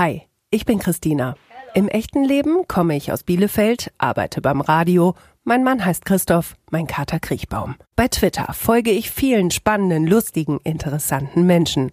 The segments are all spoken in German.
Hi, ich bin Christina. Im echten Leben komme ich aus Bielefeld, arbeite beim Radio. Mein Mann heißt Christoph, mein Kater Kriechbaum. Bei Twitter folge ich vielen spannenden, lustigen, interessanten Menschen.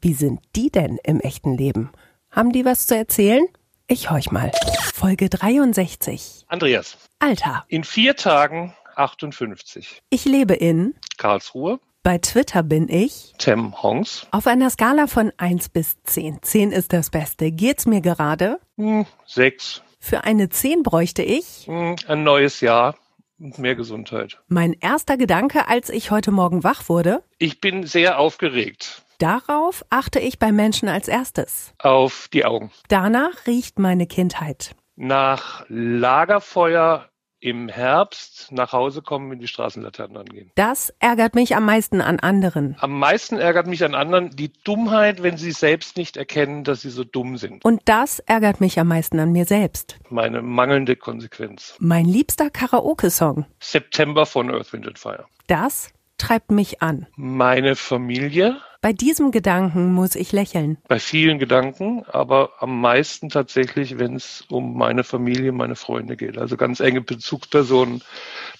Wie sind die denn im echten Leben? Haben die was zu erzählen? Ich horch mal. Folge 63. Andreas. Alter. In vier Tagen 58. Ich lebe in Karlsruhe. Bei Twitter bin ich Tem Hongs. Auf einer Skala von 1 bis 10. 10 ist das Beste. Geht's mir gerade? Hm, sechs. Für eine 10 bräuchte ich Hm, ein neues Jahr und mehr Gesundheit. Mein erster Gedanke, als ich heute Morgen wach wurde, Ich bin sehr aufgeregt. darauf achte ich bei Menschen als erstes. Auf die Augen. Danach riecht meine Kindheit. Nach Lagerfeuer im Herbst nach Hause kommen, wenn die Straßenlaternen angehen. Das ärgert mich am meisten an anderen. Am meisten ärgert mich an anderen die Dummheit, wenn sie selbst nicht erkennen, dass sie so dumm sind. Und das ärgert mich am meisten an mir selbst. Meine mangelnde Konsequenz. Mein liebster Karaoke-Song. September von Earth, Wind and Fire. Das treibt mich an. Meine Familie, Bei diesem Gedanken muss ich lächeln. bei vielen Gedanken, aber am meisten tatsächlich, wenn es um meine Familie, meine Freunde geht. Also ganz enge Bezugspersonen.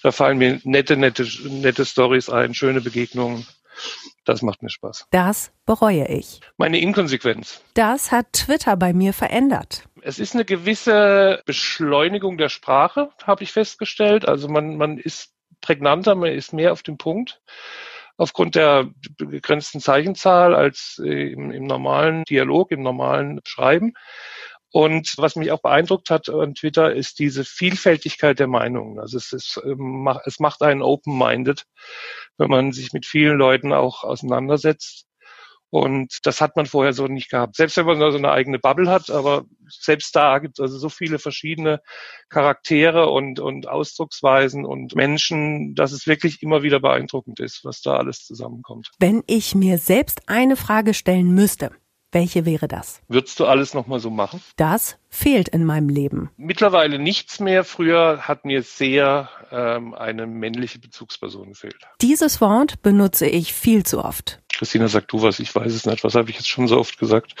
Da fallen mir nette, nette, nette Stories ein, schöne Begegnungen. Das macht mir Spaß. Das bereue ich. Meine Inkonsequenz. Das hat Twitter bei mir verändert. Es ist eine gewisse Beschleunigung der Sprache, habe ich festgestellt. Also man, man ist prägnanter, man ist mehr auf dem Punkt aufgrund der begrenzten Zeichenzahl als äh, im, im normalen Dialog, im normalen Schreiben. Und was mich auch beeindruckt hat an Twitter, ist diese Vielfältigkeit der Meinungen. Also es, ist, ähm, es macht einen open-minded, wenn man sich mit vielen Leuten auch auseinandersetzt. Und das hat man vorher so nicht gehabt. Selbst wenn man so eine eigene Bubble hat, aber selbst da gibt es also so viele verschiedene Charaktere und, und Ausdrucksweisen und Menschen, dass es wirklich immer wieder beeindruckend ist, was da alles zusammenkommt. Wenn ich mir selbst eine Frage stellen müsste, welche wäre das? Würdest du alles nochmal so machen? Das fehlt in meinem Leben. Mittlerweile nichts mehr. Früher hat mir sehr ähm, eine männliche Bezugsperson gefehlt. Dieses Wort benutze ich viel zu oft. Christina, sag du was, ich weiß es nicht. Was habe ich jetzt schon so oft gesagt?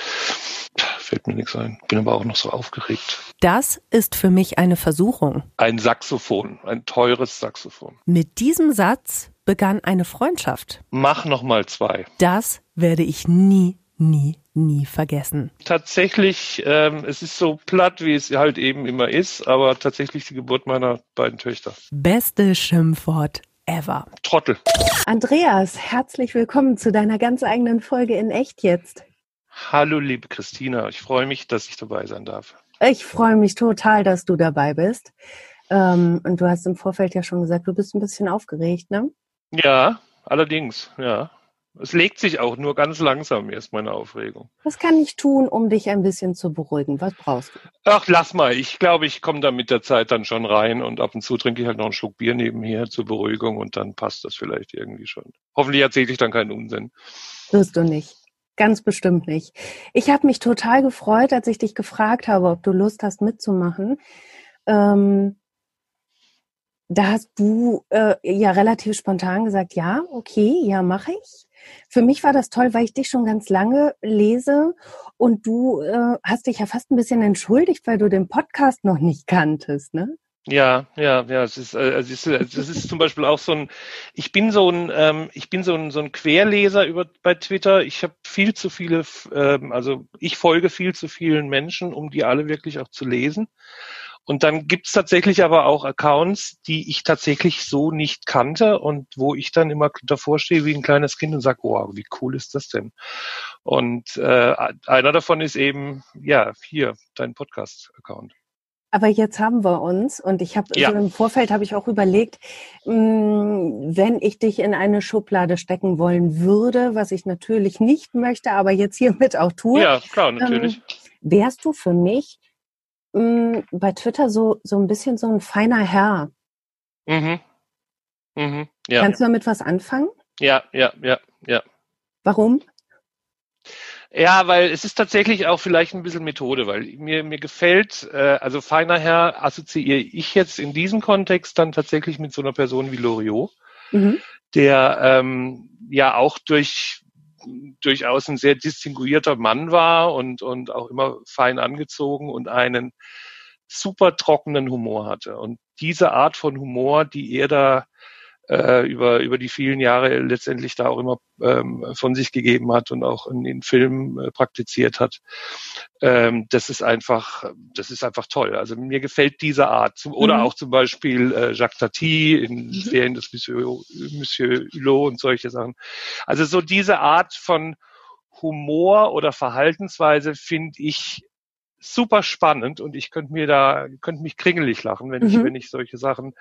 Fällt mir nichts ein. Bin aber auch noch so aufgeregt. Das ist für mich eine Versuchung. Ein Saxophon, ein teures Saxophon. Mit diesem Satz begann eine Freundschaft. Mach noch mal zwei. Das werde ich nie, nie, nie vergessen. Tatsächlich, ähm, es ist so platt, wie es halt eben immer ist, aber tatsächlich die Geburt meiner beiden Töchter. Beste Schimpfwort ever. Trottel. Andreas, herzlich willkommen zu deiner ganz eigenen Folge in Echt jetzt. Hallo, liebe Christina. Ich freue mich, dass ich dabei sein darf. Ich freue mich total, dass du dabei bist. Ähm, und du hast im Vorfeld ja schon gesagt, du bist ein bisschen aufgeregt, ne? Ja, allerdings, ja. Es legt sich auch nur ganz langsam erst meine Aufregung. Was kann ich tun, um dich ein bisschen zu beruhigen? Was brauchst du? Ach, lass mal. Ich glaube, ich komme da mit der Zeit dann schon rein und ab und zu trinke ich halt noch einen Schluck Bier nebenher zur Beruhigung und dann passt das vielleicht irgendwie schon. Hoffentlich erzähle ich dann keinen Unsinn. Wirst du nicht. Ganz bestimmt nicht. Ich habe mich total gefreut, als ich dich gefragt habe, ob du Lust hast mitzumachen. Ähm, da hast du äh, ja relativ spontan gesagt, ja, okay, ja, mache ich. Für mich war das toll, weil ich dich schon ganz lange lese und du äh, hast dich ja fast ein bisschen entschuldigt, weil du den Podcast noch nicht kanntest, ne? Ja, ja, ja. Es ist, äh, es ist, es ist zum Beispiel auch so ein. Ich bin so ein, ähm, ich bin so ein so ein Querleser über bei Twitter. Ich habe viel zu viele, ähm, also ich folge viel zu vielen Menschen, um die alle wirklich auch zu lesen. Und dann gibt's tatsächlich aber auch Accounts, die ich tatsächlich so nicht kannte und wo ich dann immer davor stehe wie ein kleines Kind und sage, oh, wie cool ist das denn? Und äh, einer davon ist eben, ja, hier, dein Podcast-Account. Aber jetzt haben wir uns und ich habe Ja. so im Vorfeld habe ich auch überlegt, mh, wenn ich dich in eine Schublade stecken wollen würde, was ich natürlich nicht möchte, aber jetzt hiermit auch tue, Ja, klar, natürlich. Ähm, wärst du für mich mh, bei Twitter so so ein bisschen so ein feiner Herr? Mhm. Mhm. Ja. Kannst du damit was anfangen? Ja, ja, ja, ja. Warum? Ja, weil es ist tatsächlich auch vielleicht ein bisschen Methode, weil mir, mir gefällt, äh, also feiner Herr assoziiere ich jetzt in diesem Kontext dann tatsächlich mit so einer Person wie Loriot, Mhm. der ähm, ja auch durch durchaus ein sehr distinguierter Mann war und, und auch immer fein angezogen und einen super trockenen Humor hatte. Und diese Art von Humor, die er da äh, über, über die vielen Jahre letztendlich da auch immer ähm, von sich gegeben hat und auch in den Filmen äh, praktiziert hat. Ähm, das ist einfach, das ist einfach toll. Also mir gefällt diese Art. Zum, oder mhm. auch zum Beispiel äh, Jacques Tati in mhm. Serien des Monsieur, Monsieur Hulot und solche Sachen. Also so diese Art von Humor oder Verhaltensweise finde ich super spannend und ich könnte mir da, könnte mich kringelig lachen, wenn mhm. ich, wenn ich solche Sachen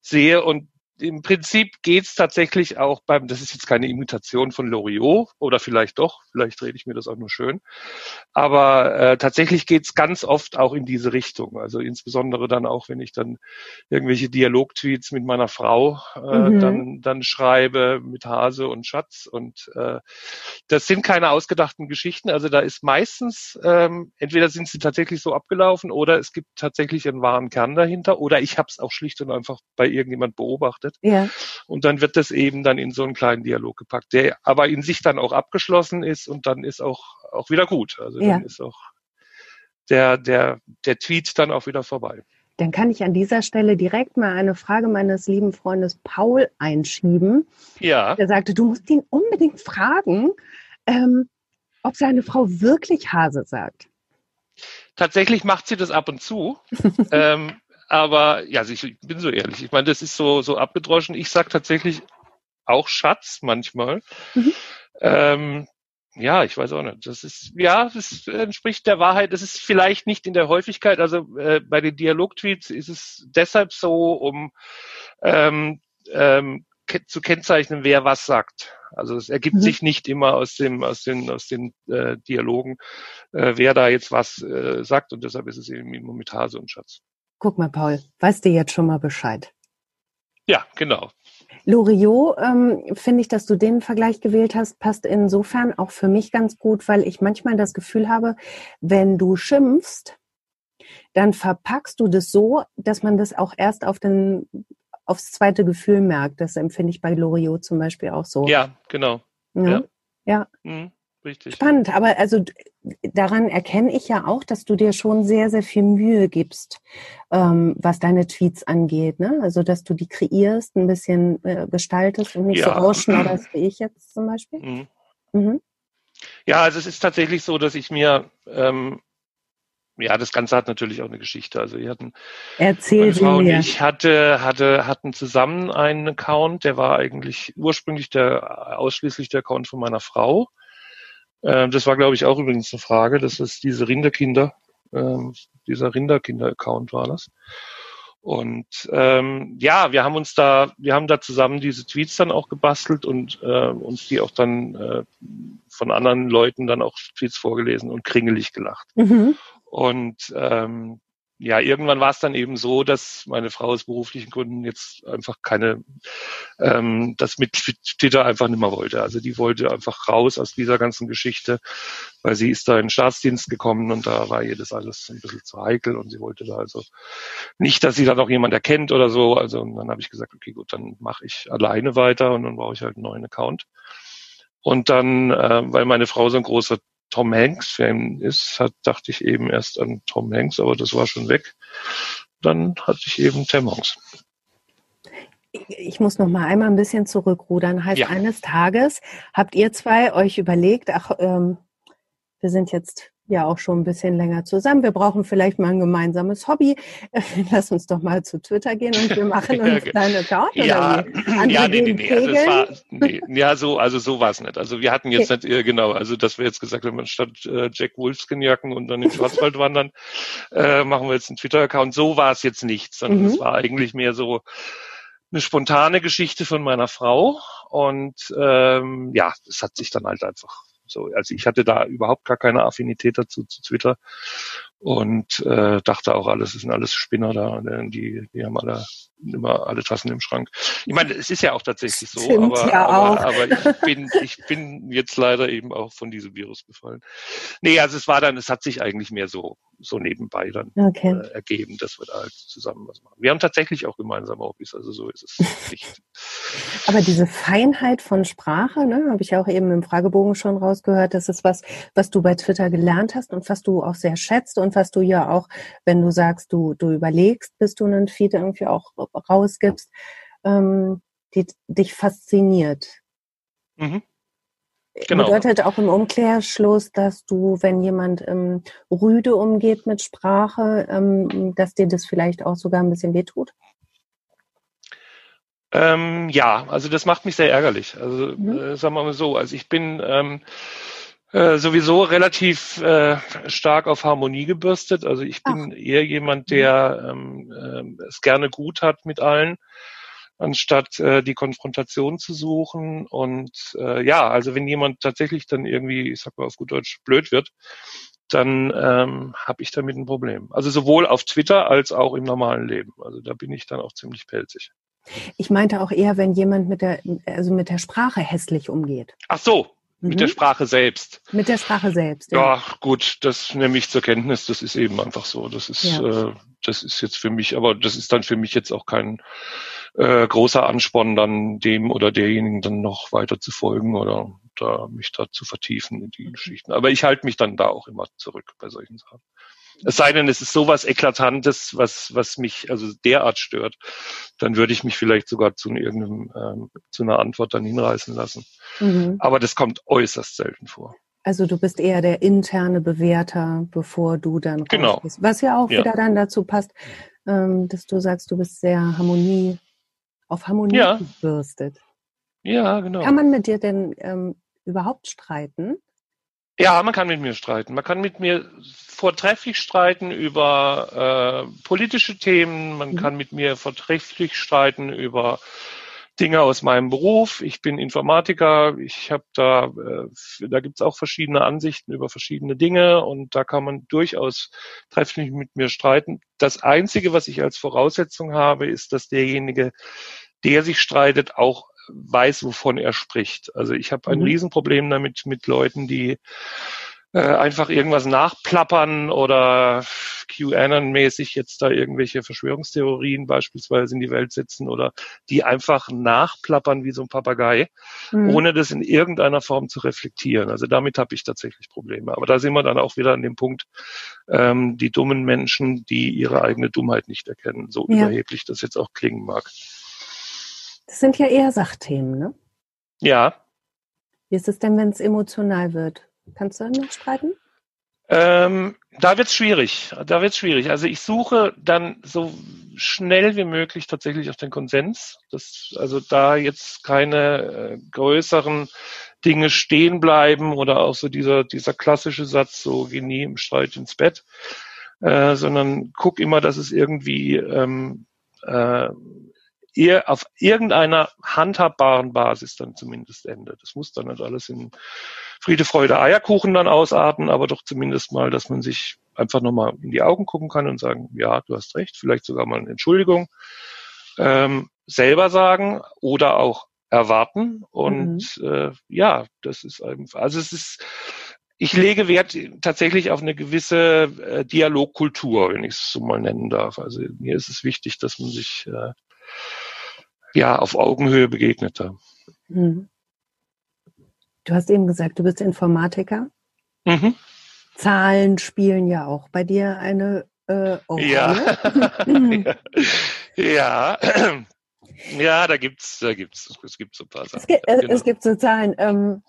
sehe und im Prinzip geht's tatsächlich auch beim, das ist jetzt keine Imitation von Loriot oder vielleicht doch, vielleicht rede ich mir das auch nur schön, aber äh, tatsächlich geht's ganz oft auch in diese Richtung. Also insbesondere dann auch, wenn ich dann irgendwelche Dialogtweets mit meiner Frau äh, mhm. dann, dann schreibe mit Hase und Schatz und äh, das sind keine ausgedachten Geschichten. Also da ist meistens, ähm, entweder sind sie tatsächlich so abgelaufen oder es gibt tatsächlich einen wahren Kern dahinter oder ich habe es auch schlicht und einfach bei irgendjemand beobachtet betrachtet. Ja. Und dann wird das eben dann in so einen kleinen Dialog gepackt, der aber in sich dann auch abgeschlossen ist und dann ist auch, auch wieder gut. Also ja. dann ist auch der, der, der Tweet dann auch wieder vorbei. Dann kann ich an dieser Stelle direkt mal eine Frage meines lieben Freundes Paul einschieben. Ja. Der sagte, du musst ihn unbedingt fragen, ähm, ob seine Frau wirklich Hase sagt. Tatsächlich macht sie das ab und zu. ähm, aber ja, ich bin so ehrlich. Ich meine, das ist so, so abgedroschen. Ich sag tatsächlich auch Schatz manchmal. Mhm. Ähm, ja, ich weiß auch nicht. Das ist, ja, das entspricht der Wahrheit. Das ist vielleicht nicht in der Häufigkeit. Also äh, bei den Dialogtweets ist es deshalb so, um ähm, ähm, zu kennzeichnen, wer was sagt. Also es ergibt mhm. sich nicht immer aus dem aus den aus den äh, Dialogen, äh, wer da jetzt was äh, sagt und deshalb ist es eben mit Hase und Schatz. Guck mal, Paul, weißt du jetzt schon mal Bescheid? Ja, genau. Loriot, ähm, finde ich, dass du den Vergleich gewählt hast, passt insofern auch für mich ganz gut, weil ich manchmal das Gefühl habe, wenn du schimpfst, dann verpackst du das so, dass man das auch erst auf den, aufs zweite Gefühl merkt. Das empfinde ich bei Loriot zum Beispiel auch so. Ja, genau. Ja. ja. ja. Mhm. Richtig. Spannend, aber also daran erkenne ich ja auch, dass du dir schon sehr, sehr viel Mühe gibst, ähm, was deine Tweets angeht. Ne? Also, dass du die kreierst, ein bisschen äh, gestaltest und nicht ja. so rausschneiderst wie ich jetzt zum Beispiel. Mhm. Mhm. Ja, also es ist tatsächlich so, dass ich mir, ähm, ja, das Ganze hat natürlich auch eine Geschichte. Also wir hatten, Erzähl meine Frau und ich hatte, hatte, hatten zusammen einen Account, der war eigentlich ursprünglich der ausschließlich der Account von meiner Frau. Ähm, das war, glaube ich, auch übrigens eine Frage. Das ist diese Rinderkinder, ähm, dieser Rinderkinder-Account war das. Und ähm, ja, wir haben uns da, wir haben da zusammen diese Tweets dann auch gebastelt und äh, uns die auch dann äh, von anderen Leuten dann auch Tweets vorgelesen und kringelig gelacht. Mhm. Und ähm, ja, irgendwann war es dann eben so, dass meine Frau aus beruflichen Gründen jetzt einfach keine, ähm, das mit Twitter einfach nicht mehr wollte. Also die wollte einfach raus aus dieser ganzen Geschichte, weil sie ist da in den Staatsdienst gekommen und da war ihr das alles ein bisschen zu heikel und sie wollte da also nicht, dass sie da noch jemand erkennt oder so. Also und dann habe ich gesagt, okay, gut, dann mache ich alleine weiter und dann brauche ich halt einen neuen Account. Und dann, äh, weil meine Frau so ein großer Tom Hanks-Fan ist, hat, dachte ich eben erst an Tom Hanks, aber das war schon weg. Dann hatte ich eben Tim Hanks. Ich muss noch mal einmal ein bisschen zurückrudern. Heißt, ja. eines Tages habt ihr zwei euch überlegt, ach, ähm, wir sind jetzt ja auch schon ein bisschen länger zusammen. Wir brauchen vielleicht mal ein gemeinsames Hobby. Lass uns doch mal zu Twitter gehen und wir machen uns deine Account. Ja, ja, nee, nee, nee. Also es war, nee, ja, so, also so war es nicht. Also wir hatten jetzt nicht, äh, genau, also dass wir jetzt gesagt haben, statt äh, Jack Wolfskin-Jacken und dann im Schwarzwald wandern, äh, machen wir jetzt einen Twitter-Account. So war es jetzt nicht, sondern mhm. es war eigentlich mehr so eine spontane Geschichte von meiner Frau. Und ähm, ja, es hat sich dann halt einfach so, also ich hatte da überhaupt gar keine Affinität dazu zu Twitter und äh, dachte auch, alles sind alles Spinner da, die, die haben alle immer alle Tassen im Schrank. Ich meine, es ist ja auch tatsächlich so, Stimmt, aber, ja aber, auch. aber ich bin, ich bin jetzt leider eben auch von diesem Virus befallen. Nee, also es war dann, es hat sich eigentlich mehr so, so nebenbei dann Okay. äh, ergeben, dass wir da halt zusammen was machen. Wir haben tatsächlich auch gemeinsame Hobbys, also so ist es nicht. Aber diese Feinheit von Sprache, ne, habe ich ja auch eben im Fragebogen schon rausgehört, das ist was, was du bei Twitter gelernt hast und was du auch sehr schätzt und was du ja auch, wenn du sagst, du, du überlegst, bis du einen Feed irgendwie auch rausgibst, ähm, die dich fasziniert. Mhm. Genau. Bedeutet auch im Umkehrschluss, dass du, wenn jemand ähm, rüde umgeht mit Sprache, ähm, dass dir das vielleicht auch sogar ein bisschen wehtut? Ähm, ja, also das macht mich sehr ärgerlich. Also Mhm. äh, sagen wir mal so, also ich bin ähm, äh, sowieso relativ äh, stark auf Harmonie gebürstet. Also ich bin eher jemand, der ähm, ähm, es gerne gut hat mit allen, anstatt äh, die Konfrontation zu suchen. Und äh, ja, also wenn jemand tatsächlich dann irgendwie, ich sag mal auf gut Deutsch, blöd wird, dann ähm, habe ich damit ein Problem. Also sowohl auf Twitter als auch im normalen Leben. Also da bin ich dann auch ziemlich pelzig. Ich meinte auch eher, wenn jemand mit der, also mit der Sprache hässlich umgeht. Ach so, Mhm. mit der Sprache selbst. Mit der Sprache selbst. Ja, gut, das nehme ich zur Kenntnis. Das ist eben einfach so. Das ist, Ja. äh, das ist jetzt für mich, aber das ist dann für mich jetzt auch kein äh, großer Ansporn, dann dem oder derjenigen dann noch weiter zu folgen oder da mich da zu vertiefen in die Geschichten. Aber ich halte mich dann da auch immer zurück bei solchen Sachen. Es sei denn, es ist sowas Eklatantes, was, was mich also derart stört, dann würde ich mich vielleicht sogar zu irgendeinem, ähm, zu einer Antwort dann hinreißen lassen. Mhm. Aber das kommt äußerst selten vor. Also du bist eher der interne Bewerter, bevor du dann Genau. rausgehst. Was ja auch Ja. wieder dann dazu passt, ähm, dass du sagst, du bist sehr Harmonie, auf Harmonie Ja. gebürstet. Ja, genau. Kann man mit dir denn ähm, überhaupt streiten? Ja, man kann mit mir streiten. Man kann mit mir vortrefflich streiten über äh, politische Themen. Man Mhm. kann mit mir vortrefflich streiten über Dinge aus meinem Beruf. Ich bin Informatiker. Ich habe da, äh, da gibt's auch verschiedene Ansichten über verschiedene Dinge und da kann man durchaus trefflich mit mir streiten. Das Einzige, was ich als Voraussetzung habe, ist, dass derjenige, der sich streitet, auch weiß, wovon er spricht. Also ich habe ein Mhm. Riesenproblem damit mit Leuten, die äh, einfach irgendwas nachplappern oder QAnon-mäßig jetzt da irgendwelche Verschwörungstheorien beispielsweise in die Welt setzen oder die einfach nachplappern wie so ein Papagei, Mhm. ohne das in irgendeiner Form zu reflektieren. Also damit habe ich tatsächlich Probleme. Aber da sind wir dann auch wieder an dem Punkt, ähm, die dummen Menschen, die ihre eigene Dummheit nicht erkennen, so Ja. überheblich das jetzt auch klingen mag. Das sind ja eher Sachthemen, ne? Ja, Wie ist es denn, wenn es emotional wird? Kannst du noch streiten? Ähm, da wird's schwierig. Da wird's schwierig. Also ich suche dann so schnell wie möglich tatsächlich auf den Konsens. Das, also da jetzt keine äh, größeren Dinge stehen bleiben oder auch so dieser, dieser klassische Satz, so geh nie im Streit ins Bett, äh, sondern guck immer, dass es irgendwie ähm, äh, eher auf irgendeiner handhabbaren Basis dann zumindest endet. Das muss dann nicht alles in Friede, Freude, Eierkuchen dann ausarten, aber doch zumindest mal, dass man sich einfach nochmal in die Augen gucken kann und sagen, ja, du hast recht, vielleicht sogar mal eine Entschuldigung ähm, selber sagen oder auch erwarten. Und äh, ja, das ist einfach, also es ist, ich lege Wert tatsächlich auf eine gewisse äh, Dialogkultur, wenn ich es so mal nennen darf. Also mir ist es wichtig, dass man sich äh, ja auf Augenhöhe begegnet da. Mhm. Du hast eben gesagt, du bist Informatiker. Mhm. Zahlen spielen ja auch bei dir eine äh, Rolle. Ja. ja. Ja, da gibt's, da gibt's, es gibt so ein paar Sachen. Es gibt, äh, Genau. es gibt so Zahlen. Ähm,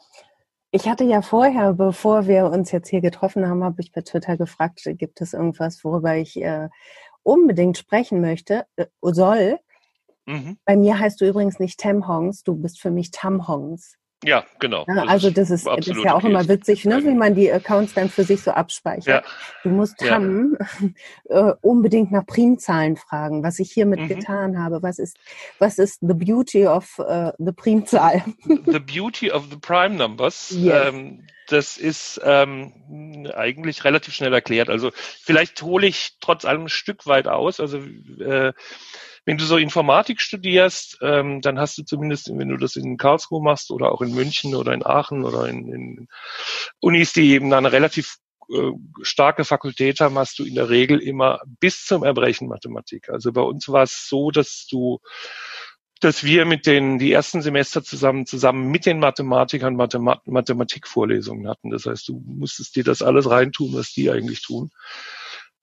ich hatte ja vorher, bevor wir uns jetzt hier getroffen haben, habe ich bei Twitter gefragt, gibt es irgendwas, worüber ich äh, unbedingt sprechen möchte, äh, soll. Mhm. Bei mir heißt du übrigens nicht Tam Hongs, du bist für mich Tam Hongs. Ja, genau. Ja, also das ist, das ist ja auch okay. immer witzig, ne, wie man die Accounts dann für sich so abspeichert. Ja, Du musst Ja. Tam äh, unbedingt nach Primzahlen fragen, was ich hiermit Mhm. getan habe. Was ist, was ist the beauty of äh, the Primzahl? the beauty of the prime numbers. Yes. Ähm, das ist ähm, eigentlich relativ schnell erklärt. Also vielleicht hole ich trotz allem ein Stück weit aus. Also äh, wenn du so Informatik studierst, ähm, dann hast du zumindest, wenn du das in Karlsruhe machst oder auch in München oder in Aachen oder in, in Unis, die eben eine relativ äh, starke Fakultät haben, hast du in der Regel immer bis zum Erbrechen Mathematik. Also bei uns war es so, dass du dass wir mit den die ersten Semester zusammen zusammen mit den Mathematikern Mathemat Mathematikvorlesungen hatten. Das heißt, du musstest dir das alles reintun, was die eigentlich tun.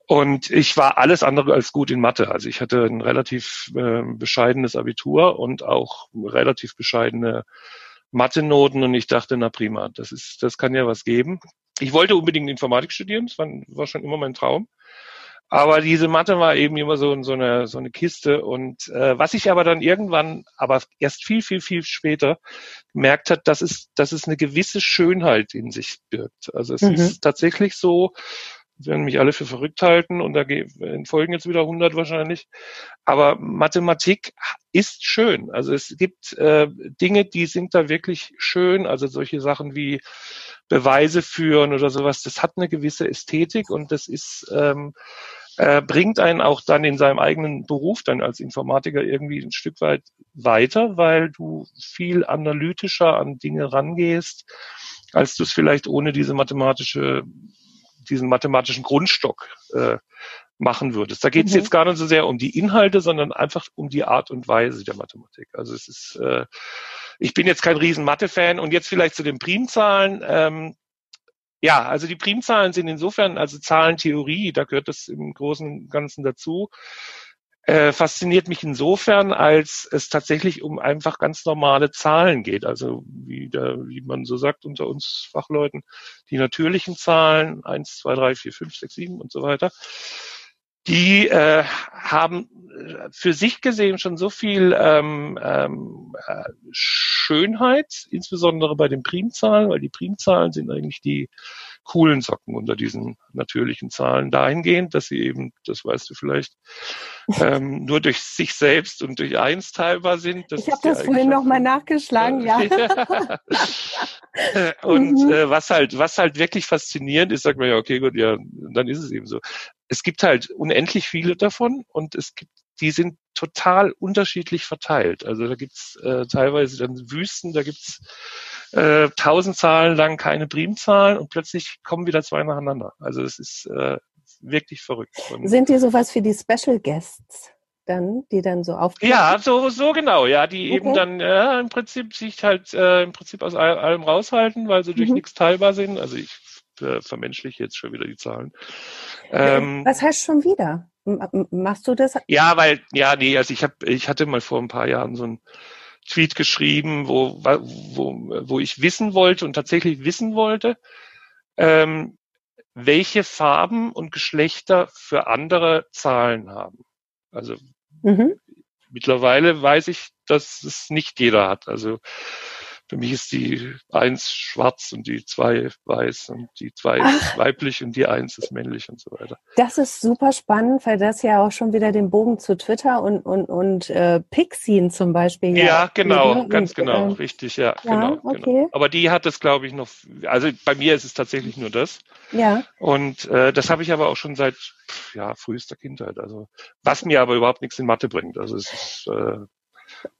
Und ich war alles andere als gut in Mathe. Also ich hatte ein relativ äh, bescheidenes Abitur und auch relativ bescheidene Mathe-Noten und ich dachte, na prima, das ist, das kann ja was geben. Ich wollte unbedingt Informatik studieren, das war, war schon immer mein Traum. Aber diese Mathe war eben immer so, so, eine, so eine Kiste. Und äh, was ich aber dann irgendwann, aber erst viel, viel, viel später gemerkt hat, dass es, dass es eine gewisse Schönheit in sich birgt. Also es mhm. ist tatsächlich so, werden mich alle für verrückt halten und da folgen jetzt wieder 100 wahrscheinlich. Aber Mathematik ist schön. Also es gibt äh, Dinge, die sind da wirklich schön. Also solche Sachen wie Beweise führen oder sowas. Das hat eine gewisse Ästhetik und das ist ähm, äh, bringt einen auch dann in seinem eigenen Beruf dann als Informatiker irgendwie ein Stück weit weiter, weil du viel analytischer an Dinge rangehst, als du es vielleicht ohne diese mathematische, diesen mathematischen Grundstock äh, machen würdest. Da geht es mhm. jetzt gar nicht so sehr um die Inhalte, sondern einfach um die Art und Weise der Mathematik. Also es ist, äh, ich bin jetzt kein riesen Mathe-Fan und jetzt vielleicht zu den Primzahlen. Ähm, ja, also die Primzahlen sind insofern, also Zahlentheorie, da gehört das im Großen und Ganzen dazu, äh, fasziniert mich insofern, als es tatsächlich um einfach ganz normale Zahlen geht. Also wie, der, wie man so sagt unter uns Fachleuten, die natürlichen Zahlen, eins, zwei, drei, vier, fünf, sechs, sieben und so weiter die äh, haben äh, für sich gesehen schon so viel ähm, ähm, äh, Schönheit, insbesondere bei den Primzahlen, weil die Primzahlen sind eigentlich die coolen Socken unter diesen natürlichen Zahlen dahingehend, dass sie eben, das weißt du vielleicht, ähm, nur durch sich selbst und durch eins teilbar sind. Das ich habe das vorhin nochmal nachgeschlagen, ja. und mhm. äh, was halt, was halt wirklich faszinierend ist, sagt man ja, okay, gut, ja, dann ist es eben so es gibt halt unendlich viele davon und es gibt, die sind total unterschiedlich verteilt. Also da gibt's äh, teilweise dann Wüsten, da gibt's äh, tausend Zahlen lang keine Primzahlen und plötzlich kommen wieder zwei nacheinander. Also es ist äh, wirklich verrückt. Und sind die sowas für die Special Guests? Dann, die dann so auf Ja, so, so genau, ja, die okay. eben dann äh, im Prinzip sich halt äh, im Prinzip aus allem raushalten, weil sie durch mhm. nichts teilbar sind. Also ich äh, vermenschliche jetzt schon wieder die Zahlen. Ähm, Was heißt schon wieder? Machst du das? Ja, weil, ja, nee, also ich habe, ich hatte mal vor ein paar Jahren so ein Tweet geschrieben, wo, wo, wo ich wissen wollte und tatsächlich wissen wollte, ähm, welche Farben und Geschlechter für andere Zahlen haben. Also mhm. mittlerweile weiß ich, dass es nicht jeder hat. Also für mich ist die eins schwarz und die zwei weiß und die zwei ist weiblich und die eins ist männlich und so weiter. Das ist super spannend, weil das ja auch schon wieder den Bogen zu Twitter und, und, und äh, Pixien zum Beispiel. Ja, ja genau, und, ganz genau, äh, richtig, ja, ja genau, genau. okay. genau. Aber die hat es, glaube ich, noch, also bei mir ist es tatsächlich nur das. Ja. Und äh, das habe ich aber auch schon seit ja, frühester Kindheit. Also was mir aber überhaupt nichts in Mathe bringt. Also es ist, äh,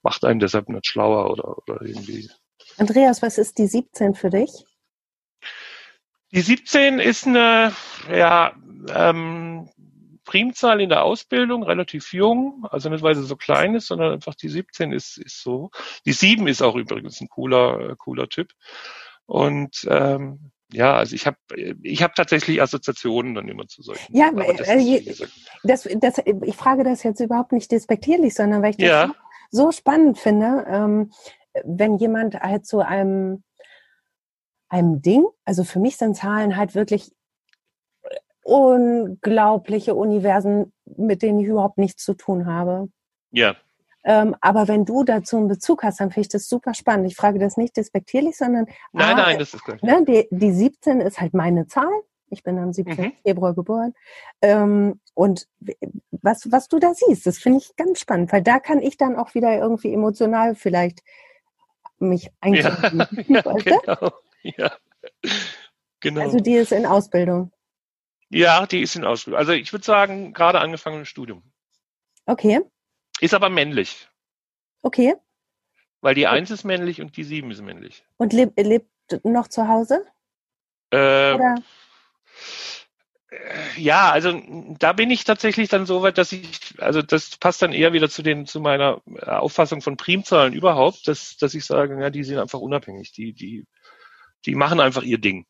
macht einen deshalb nicht schlauer oder, oder irgendwie Andreas, was ist die 17 für dich? Die 17 ist eine ja, ähm, Primzahl in der Ausbildung, relativ jung, also nicht weil sie so klein ist, sondern einfach die 17 ist, ist so. Die 7 ist auch übrigens ein cooler, äh, cooler Typ. Und ähm, ja, also ich habe ich hab tatsächlich Assoziationen dann immer zu solchen. Ja, das äh, das, das, ich frage das jetzt überhaupt nicht despektierlich, sondern weil ich das ja. so spannend finde. Ähm, wenn jemand halt zu einem, einem Ding, also für mich sind Zahlen halt wirklich unglaubliche Universen, mit denen ich überhaupt nichts zu tun habe. Ja. Ähm, aber wenn du dazu einen Bezug hast, dann finde ich das super spannend. Ich frage das nicht despektierlich, sondern nein, ah, nein, das ist klar. Ne, die, die 17 ist halt meine Zahl. Ich bin am 17. Mhm. Februar geboren. Ähm, und was, was du da siehst, das finde ich ganz spannend, weil da kann ich dann auch wieder irgendwie emotional vielleicht mich einzubinden. Ja, ja, genau. ja. genau. Also die ist in Ausbildung. Ja, die ist in Ausbildung. Also ich würde sagen, gerade angefangen im Studium. Okay. Ist aber männlich. Okay. Weil die Eins ist männlich und die Sieben ist männlich. Und lebt, lebt noch zu Hause? Äh, Oder? Ja, also da bin ich tatsächlich dann so weit, dass ich, also das passt dann eher wieder zu den, zu meiner Auffassung von Primzahlen überhaupt, dass, dass ich sage, ja, die sind einfach unabhängig, die, die, die machen einfach ihr Ding.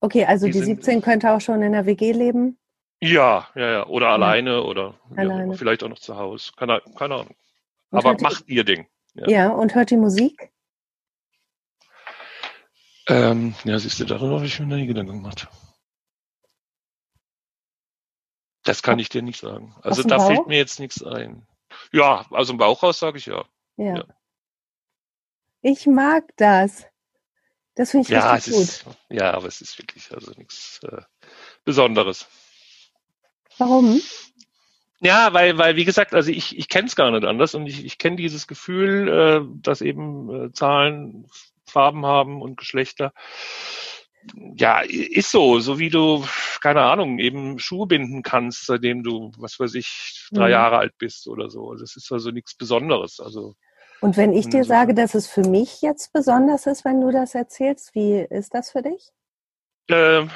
Okay, also die, die 17 könnte auch schon in der WG leben? Ja, ja, ja, oder ja. alleine oder alleine. Ja, vielleicht auch noch zu Hause, keine, keine Ahnung. Und Aber macht die, ihr Ding. Ja. ja, und hört die Musik? Ähm, ja, siehst du, darüber habe ich mir nie Gedanken gemacht. Das kann ich dir nicht sagen. Also da Bauch? fällt mir jetzt nichts ein. Ja, also im Bauchhaus sage ich ja. ja. ja. Ich mag das. Das finde ich ja, richtig gut. Ist, ja, aber es ist wirklich also nichts äh, Besonderes. Warum? Ja, weil, weil wie gesagt, also ich, ich kenne es gar nicht anders und ich, ich kenne dieses Gefühl, äh, dass eben äh, Zahlen Farben haben und Geschlechter ja, ist so, so wie du, keine Ahnung, eben Schuhe binden kannst, seitdem du, was weiß ich, drei mhm. Jahre alt bist oder so. Das ist also nichts Besonderes. Also und wenn ich dir sage, dass es für mich jetzt besonders ist, wenn du das erzählst, wie ist das für dich? Ähm,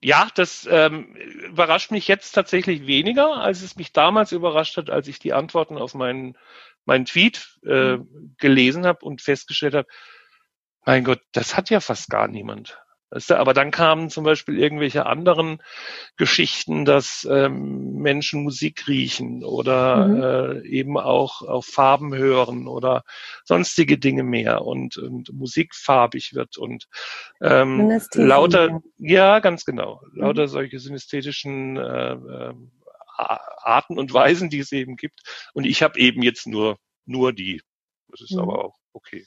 ja, das ähm, überrascht mich jetzt tatsächlich weniger, als es mich damals überrascht hat, als ich die Antworten auf meinen, meinen Tweet äh, mhm. gelesen habe und festgestellt habe, mein Gott, das hat ja fast gar niemand. Weißt du, aber dann kamen zum Beispiel irgendwelche anderen Geschichten, dass ähm, Menschen Musik riechen oder mhm. äh, eben auch auf Farben hören oder sonstige Dinge mehr und, und Musik farbig wird und ähm, lauter, ja, ganz genau, lauter mhm. solche synästhetischen äh, äh, Arten und Weisen, die es eben gibt. Und ich habe eben jetzt nur nur die. Das ist mhm. aber auch okay.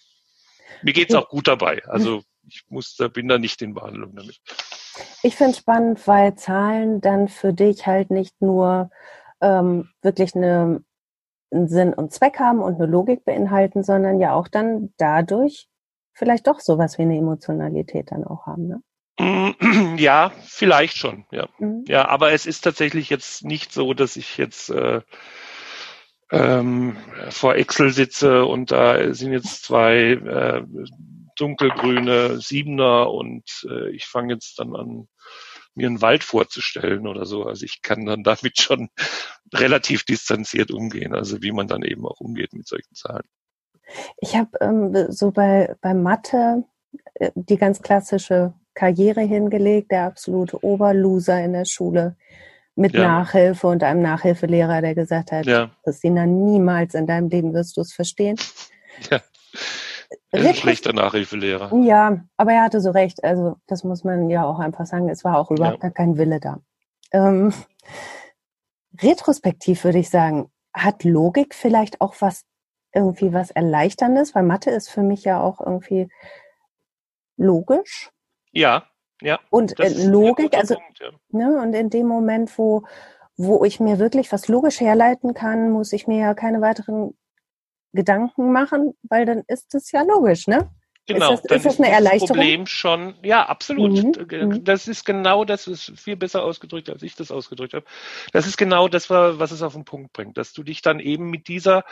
Mir geht's auch gut dabei. Also ich muss, da bin da nicht in Behandlung damit. Ich finde es spannend, weil Zahlen dann für dich halt nicht nur ähm, wirklich eine, einen Sinn und Zweck haben und eine Logik beinhalten, sondern ja auch dann dadurch vielleicht doch sowas wie eine Emotionalität dann auch haben, ne? Ja, vielleicht schon, ja. Mhm. Ja, aber es ist tatsächlich jetzt nicht so, dass ich jetzt äh, ähm, vor Excel sitze und da sind jetzt zwei äh, dunkelgrüne Siebener und äh, ich fange jetzt dann an, mir einen Wald vorzustellen oder so. Also ich kann dann damit schon relativ distanziert umgehen, also wie man dann eben auch umgeht mit solchen Zahlen. Ich habe ähm, so bei, bei Mathe äh, die ganz klassische Karriere hingelegt, der absolute Oberloser in der Schule mit ja. Nachhilfe und einem Nachhilfelehrer, der gesagt hat, ja. Christina, niemals in deinem Leben wirst du es verstehen. Ja. Ein schlechter Nachhilfelehrer. Ja, aber er hatte so recht. Also das muss man ja auch einfach sagen. Es war auch überhaupt ja. gar kein Wille da. Ähm, retrospektiv würde ich sagen, hat Logik vielleicht auch was irgendwie was Erleichterndes? Weil Mathe ist für mich ja auch irgendwie logisch. Ja, ja. Und äh, Logik, also Punkt, ja. ne, und in dem Moment, wo wo ich mir wirklich was logisch herleiten kann, muss ich mir ja keine weiteren Gedanken machen, weil dann ist es ja logisch, ne? Genau, ist das, ist das eine Erleichterung? Das Problem schon, ja, absolut. Mhm, mhm. Das ist genau das, ist viel besser ausgedrückt, als ich das ausgedrückt habe. Das ist genau das, was es auf den Punkt bringt, dass du dich dann eben mit dieser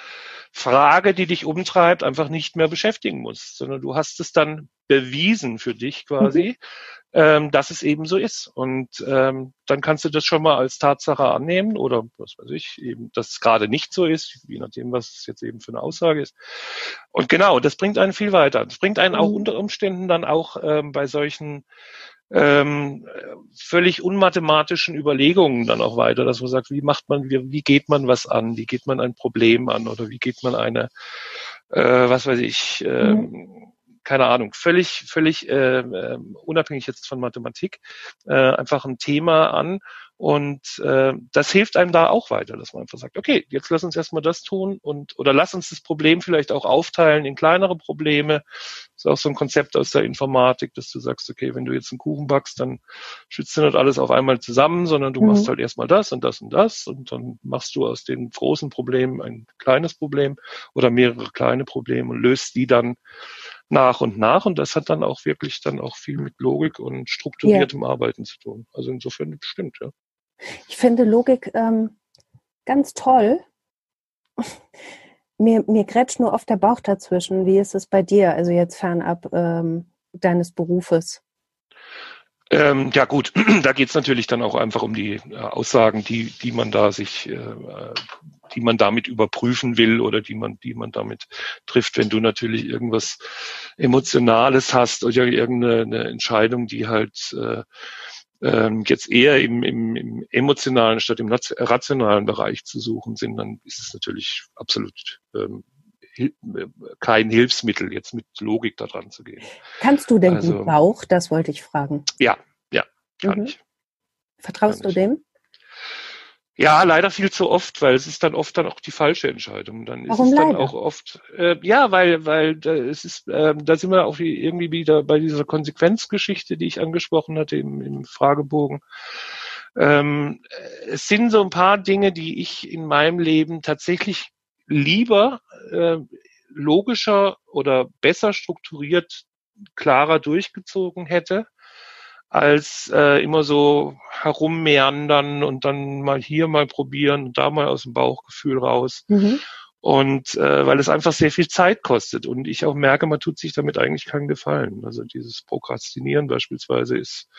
Frage, die dich umtreibt, einfach nicht mehr beschäftigen musst, sondern du hast es dann bewiesen für dich quasi, mhm. Ähm, dass es eben so ist. Und ähm, dann kannst du das schon mal als Tatsache annehmen oder was weiß ich, eben, dass es gerade nicht so ist, je nachdem, was es jetzt eben für eine Aussage ist. Und genau, das bringt einen viel weiter. Das bringt einen auch mhm. unter Umständen dann auch ähm, bei solchen ähm, völlig unmathematischen Überlegungen dann auch weiter, dass man sagt, wie macht man, wie, wie geht man was an, wie geht man ein Problem an oder wie geht man eine, äh, was weiß ich, mhm keine Ahnung, völlig, völlig äh, unabhängig jetzt von Mathematik, äh, einfach ein Thema an. Und äh, das hilft einem da auch weiter, dass man einfach sagt, okay, jetzt lass uns erstmal das tun und oder lass uns das Problem vielleicht auch aufteilen in kleinere Probleme. Das ist auch so ein Konzept aus der Informatik, dass du sagst, okay, wenn du jetzt einen Kuchen backst, dann schützt du nicht alles auf einmal zusammen, sondern du mhm. machst halt erstmal das und das und das und dann machst du aus den großen Problemen ein kleines Problem oder mehrere kleine Probleme und löst die dann nach und nach. Und das hat dann auch wirklich dann auch viel mit Logik und strukturiertem ja. Arbeiten zu tun. Also insofern stimmt, ja. Ich finde Logik ähm, ganz toll. mir, mir grätscht nur oft der Bauch dazwischen. Wie ist es bei dir, also jetzt fernab ähm, deines Berufes? Ähm, ja gut, da geht es natürlich dann auch einfach um die äh, Aussagen, die, die man da sich, äh, die man damit überprüfen will oder die man, die man damit trifft. Wenn du natürlich irgendwas Emotionales hast oder irgendeine Entscheidung, die halt äh, ähm, jetzt eher im, im, im emotionalen statt im rationalen Bereich zu suchen sind, dann ist es natürlich absolut ähm, kein Hilfsmittel, jetzt mit Logik da dran zu gehen. Kannst du denn also, gut Bauch? Das wollte ich fragen. Ja, ja, kann mhm. ich. Vertraust kann du ich. dem? Ja, leider viel zu oft, weil es ist dann oft dann auch die falsche Entscheidung. Dann ist Warum es dann leider? auch oft, äh, ja, weil, weil da, es ist, äh, da sind wir auch irgendwie wieder bei dieser Konsequenzgeschichte, die ich angesprochen hatte im, im Fragebogen. Ähm, es sind so ein paar Dinge, die ich in meinem Leben tatsächlich lieber äh, logischer oder besser strukturiert, klarer durchgezogen hätte als äh, immer so herummeandern und dann mal hier mal probieren und da mal aus dem Bauchgefühl raus. Mhm. Und äh, weil es einfach sehr viel Zeit kostet und ich auch merke, man tut sich damit eigentlich keinen Gefallen. Also dieses Prokrastinieren beispielsweise ist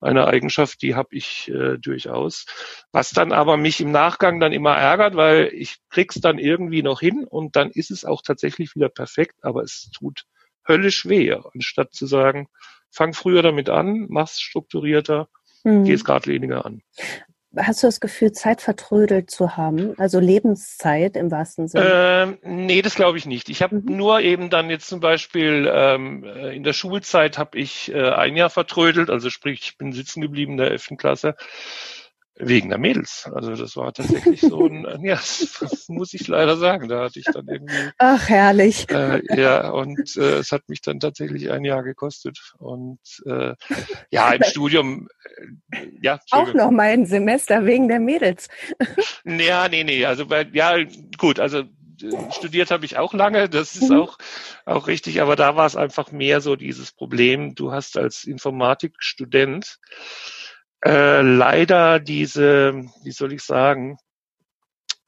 eine Eigenschaft, die habe ich äh, durchaus. Was dann aber mich im Nachgang dann immer ärgert, weil ich krieg's dann irgendwie noch hin und dann ist es auch tatsächlich wieder perfekt, aber es tut höllisch weh, anstatt zu sagen, fang früher damit an, mach's strukturierter, mhm. geh es geradliniger an. Hast du das Gefühl, Zeit vertrödelt zu haben? Also Lebenszeit im wahrsten Sinne? Ähm, nee, das glaube ich nicht. Ich habe mhm. nur eben dann jetzt zum Beispiel ähm, äh, in der Schulzeit habe ich äh, ein Jahr vertrödelt, also sprich, ich bin sitzen geblieben in der 11. Klasse Wegen der Mädels. Also das war tatsächlich so ein, ja, das muss ich leider sagen. Da hatte ich dann irgendwie. Ach, herrlich. Äh, ja, und äh, es hat mich dann tatsächlich ein Jahr gekostet. Und äh, ja, im Studium, äh, ja. Auch noch mal ein Semester wegen der Mädels. ja, nee, nee. Also bei, ja, gut, also studiert habe ich auch lange, das ist mhm. auch, auch richtig, aber da war es einfach mehr so dieses Problem, du hast als Informatikstudent äh, leider diese, wie soll ich sagen,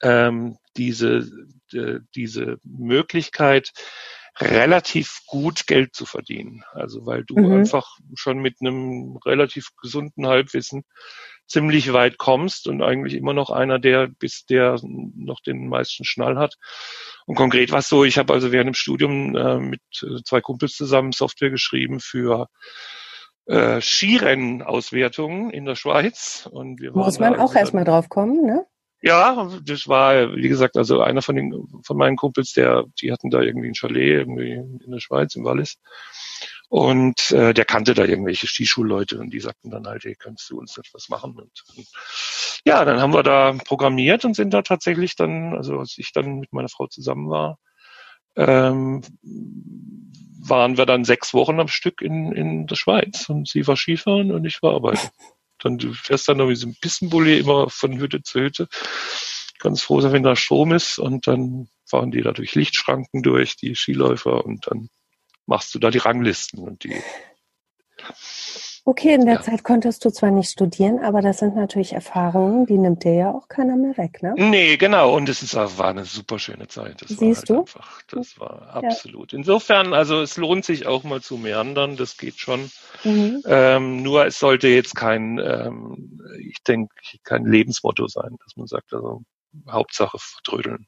ähm, diese, äh, diese Möglichkeit, relativ gut Geld zu verdienen. Also weil du mhm. einfach schon mit einem relativ gesunden Halbwissen ziemlich weit kommst und eigentlich immer noch einer der bist, der noch den meisten Schnall hat. Und konkret war es so, ich habe also während dem Studium äh, mit äh, zwei Kumpels zusammen Software geschrieben für äh, Skirennauswertungen in der Schweiz. Und wir Muss man auch erstmal drauf kommen, ne? Ja, das war, wie gesagt, also einer von den, von meinen Kumpels, der, die hatten da irgendwie ein Chalet irgendwie in der Schweiz, im Wallis. Und äh, der kannte da irgendwelche Skischulleute und die sagten dann halt, hey, kannst du uns etwas machen? Und, und ja, dann haben wir da programmiert und sind da tatsächlich dann, also als ich dann mit meiner Frau zusammen war, ähm, waren wir dann sechs Wochen am Stück in, in der Schweiz und sie war Skifahren und ich war arbeiten. Dann du fährst dann noch mit diesem Pistenbully immer von Hütte zu Hütte. Ganz froh sein, wenn da Strom ist und dann fahren die da durch Lichtschranken durch, die Skiläufer und dann machst du da die Ranglisten und die Okay, in der ja. Zeit konntest du zwar nicht studieren, aber das sind natürlich Erfahrungen, die nimmt dir ja auch keiner mehr weg, ne? Nee, genau. Und es ist, war eine super schöne Zeit. Das Siehst war halt du? Einfach, das war absolut. Ja. Insofern, also es lohnt sich auch mal zu meandern, das geht schon. Mhm. Ähm, nur es sollte jetzt kein, ähm, ich denke, kein Lebensmotto sein, dass man sagt, also Hauptsache vertrödeln.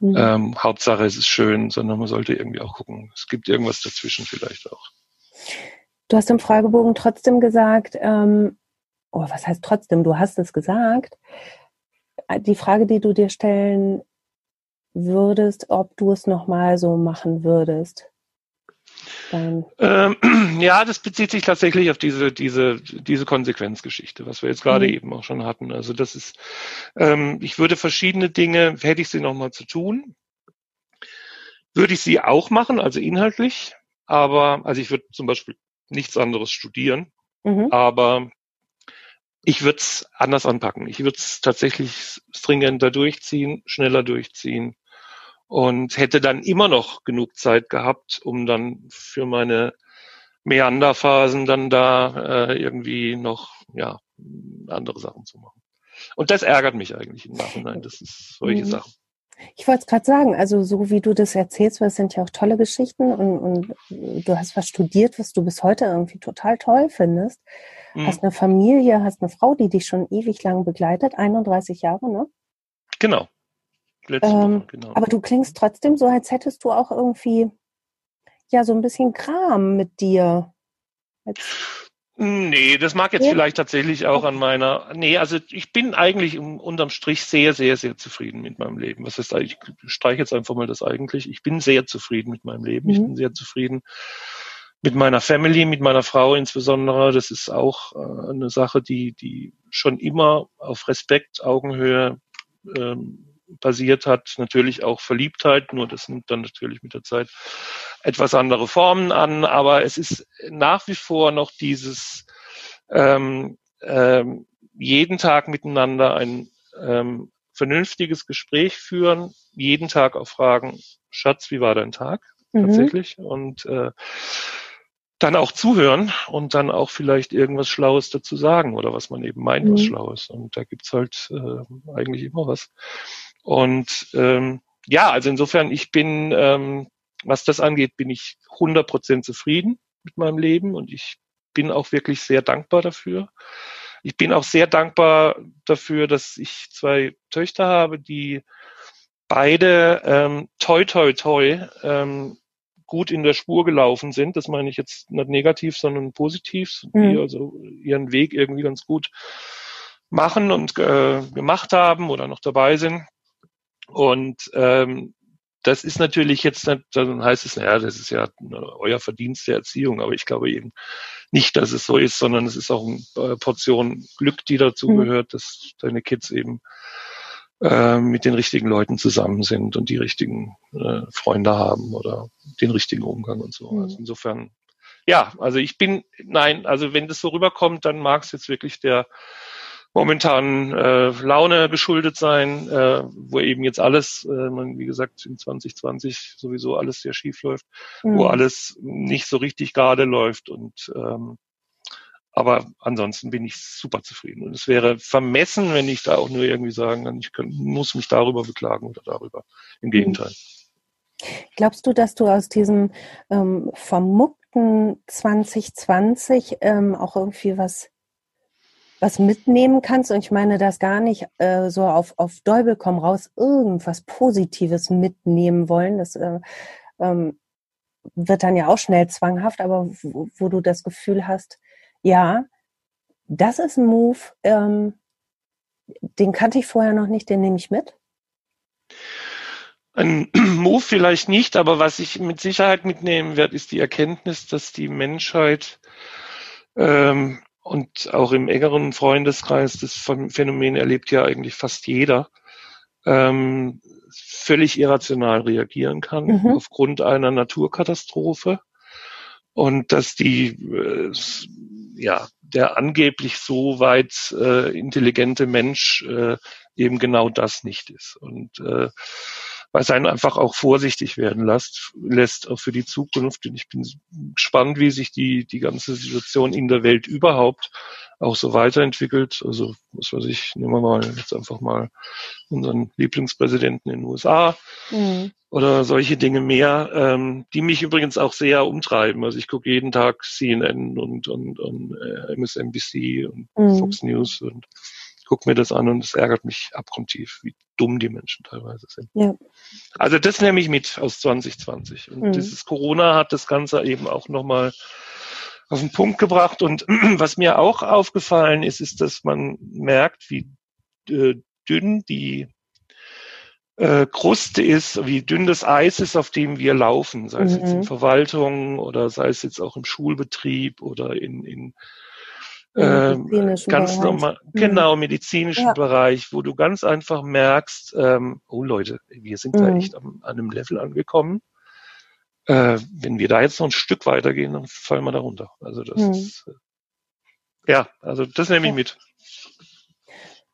Mhm. Ähm, Hauptsache es ist schön, sondern man sollte irgendwie auch gucken, es gibt irgendwas dazwischen vielleicht auch. Du hast im Fragebogen trotzdem gesagt, ähm, oh, was heißt trotzdem? Du hast es gesagt. Die Frage, die du dir stellen würdest, ob du es nochmal so machen würdest. Ähm, ja, das bezieht sich tatsächlich auf diese, diese, diese Konsequenzgeschichte, was wir jetzt gerade mhm. eben auch schon hatten. Also das ist, ähm, ich würde verschiedene Dinge, hätte ich sie nochmal zu tun, würde ich sie auch machen, also inhaltlich, aber, also ich würde zum Beispiel nichts anderes studieren. Mhm. Aber ich würde es anders anpacken. Ich würde es tatsächlich stringenter durchziehen, schneller durchziehen und hätte dann immer noch genug Zeit gehabt, um dann für meine Meanderphasen dann da äh, irgendwie noch ja andere Sachen zu machen. Und das ärgert mich eigentlich im Nachhinein. Das ist solche mhm. Sachen. Ich wollte es gerade sagen, also so wie du das erzählst, das sind ja auch tolle Geschichten und, und du hast was studiert, was du bis heute irgendwie total toll findest. Mhm. Hast eine Familie, hast eine Frau, die dich schon ewig lang begleitet, 31 Jahre, ne? Genau. Ähm, genau. Aber du klingst trotzdem so, als hättest du auch irgendwie ja so ein bisschen Kram mit dir. Jetzt Nee, das mag jetzt ja. vielleicht tatsächlich auch an meiner. Nee, also ich bin eigentlich unterm Strich sehr, sehr, sehr zufrieden mit meinem Leben. Was heißt ich streiche jetzt einfach mal das eigentlich. Ich bin sehr zufrieden mit meinem Leben. Mhm. Ich bin sehr zufrieden mit meiner Family, mit meiner Frau insbesondere. Das ist auch äh, eine Sache, die, die schon immer auf Respekt, Augenhöhe ähm, basiert hat. Natürlich auch Verliebtheit, nur das nimmt dann natürlich mit der Zeit etwas andere Formen an. Aber es ist nach wie vor noch dieses ähm, ähm, jeden Tag miteinander ein ähm, vernünftiges Gespräch führen, jeden Tag auch fragen, Schatz, wie war dein Tag? Mhm. Tatsächlich. Und äh, dann auch zuhören und dann auch vielleicht irgendwas Schlaues dazu sagen oder was man eben meint, mhm. was Schlaues. Und da gibt's halt äh, eigentlich immer was. Und ähm, ja, also insofern, ich bin, ähm, was das angeht, bin ich 100% zufrieden mit meinem Leben und ich bin auch wirklich sehr dankbar dafür. Ich bin auch sehr dankbar dafür, dass ich zwei Töchter habe, die beide ähm, toi toi toi ähm, gut in der Spur gelaufen sind. Das meine ich jetzt nicht negativ, sondern positiv, mhm. die also ihren Weg irgendwie ganz gut machen und äh, gemacht haben oder noch dabei sind. Und ähm, das ist natürlich jetzt, dann heißt es, naja, das ist ja euer Verdienst der Erziehung, aber ich glaube eben nicht, dass es so ist, sondern es ist auch eine äh, Portion Glück, die dazu mhm. gehört, dass deine Kids eben äh, mit den richtigen Leuten zusammen sind und die richtigen äh, Freunde haben oder den richtigen Umgang und so. Mhm. Also insofern, ja, also ich bin, nein, also wenn das so rüberkommt, dann mag es jetzt wirklich der momentanen äh, Laune geschuldet sein, äh, wo eben jetzt alles, äh, wie gesagt, in 2020 sowieso alles sehr schief läuft, mhm. wo alles nicht so richtig gerade läuft und ähm, aber ansonsten bin ich super zufrieden. Und es wäre vermessen, wenn ich da auch nur irgendwie sagen kann, ich kann, muss mich darüber beklagen oder darüber. Im Gegenteil. Glaubst du, dass du aus diesem ähm, vermuckten 2020 ähm, auch irgendwie was was mitnehmen kannst. Und ich meine das gar nicht äh, so auf, auf Däubel komm raus, irgendwas Positives mitnehmen wollen. Das äh, ähm, wird dann ja auch schnell zwanghaft, aber wo, wo, du das Gefühl hast, ja, das ist ein Move, ähm, den kannte ich vorher noch nicht, den nehme ich mit. Ein Move vielleicht nicht, aber was ich mit Sicherheit mitnehmen werde, ist die Erkenntnis, dass die Menschheit ähm, und auch im engeren Freundeskreis, das Phänomen erlebt ja eigentlich fast jeder, ähm, völlig irrational reagieren kann mhm. aufgrund einer Naturkatastrophe und dass die äh, ja der angeblich so weit äh, intelligente Mensch äh, eben genau das nicht ist und äh, was einen einfach auch vorsichtig werden lässt, lässt auch für die Zukunft. Und ich bin gespannt, wie sich die, die ganze Situation in der Welt überhaupt auch so weiterentwickelt. Also, was weiß ich, nehmen wir mal jetzt einfach mal unseren Lieblingspräsidenten in den USA mhm. oder solche Dinge mehr, ähm, die mich übrigens auch sehr umtreiben. Also ich gucke jeden Tag CNN und, und, und äh, MSNBC und mhm. Fox News und gucke mir das an und es ärgert mich abgrundtief, wie dumm die Menschen teilweise sind. Ja. Also das nehme ich mit aus 2020. Und mhm. dieses Corona hat das Ganze eben auch nochmal auf den Punkt gebracht. Und was mir auch aufgefallen ist, ist, dass man merkt, wie äh, dünn die äh, Kruste ist, wie dünn das Eis ist, auf dem wir laufen, sei es mhm. jetzt in mhm. Verwaltung oder sei es jetzt auch im Schulbetrieb oder in, in ähm, ganz normal, mhm. genau, medizinischen ja. Bereich, wo du ganz einfach merkst, ähm, oh Leute, wir sind mhm. da echt an, an, einem Level angekommen. Äh, wenn wir da jetzt noch ein Stück weitergehen, dann fallen wir da runter. Also das mhm. ist, äh, ja, also das nehme ich mit.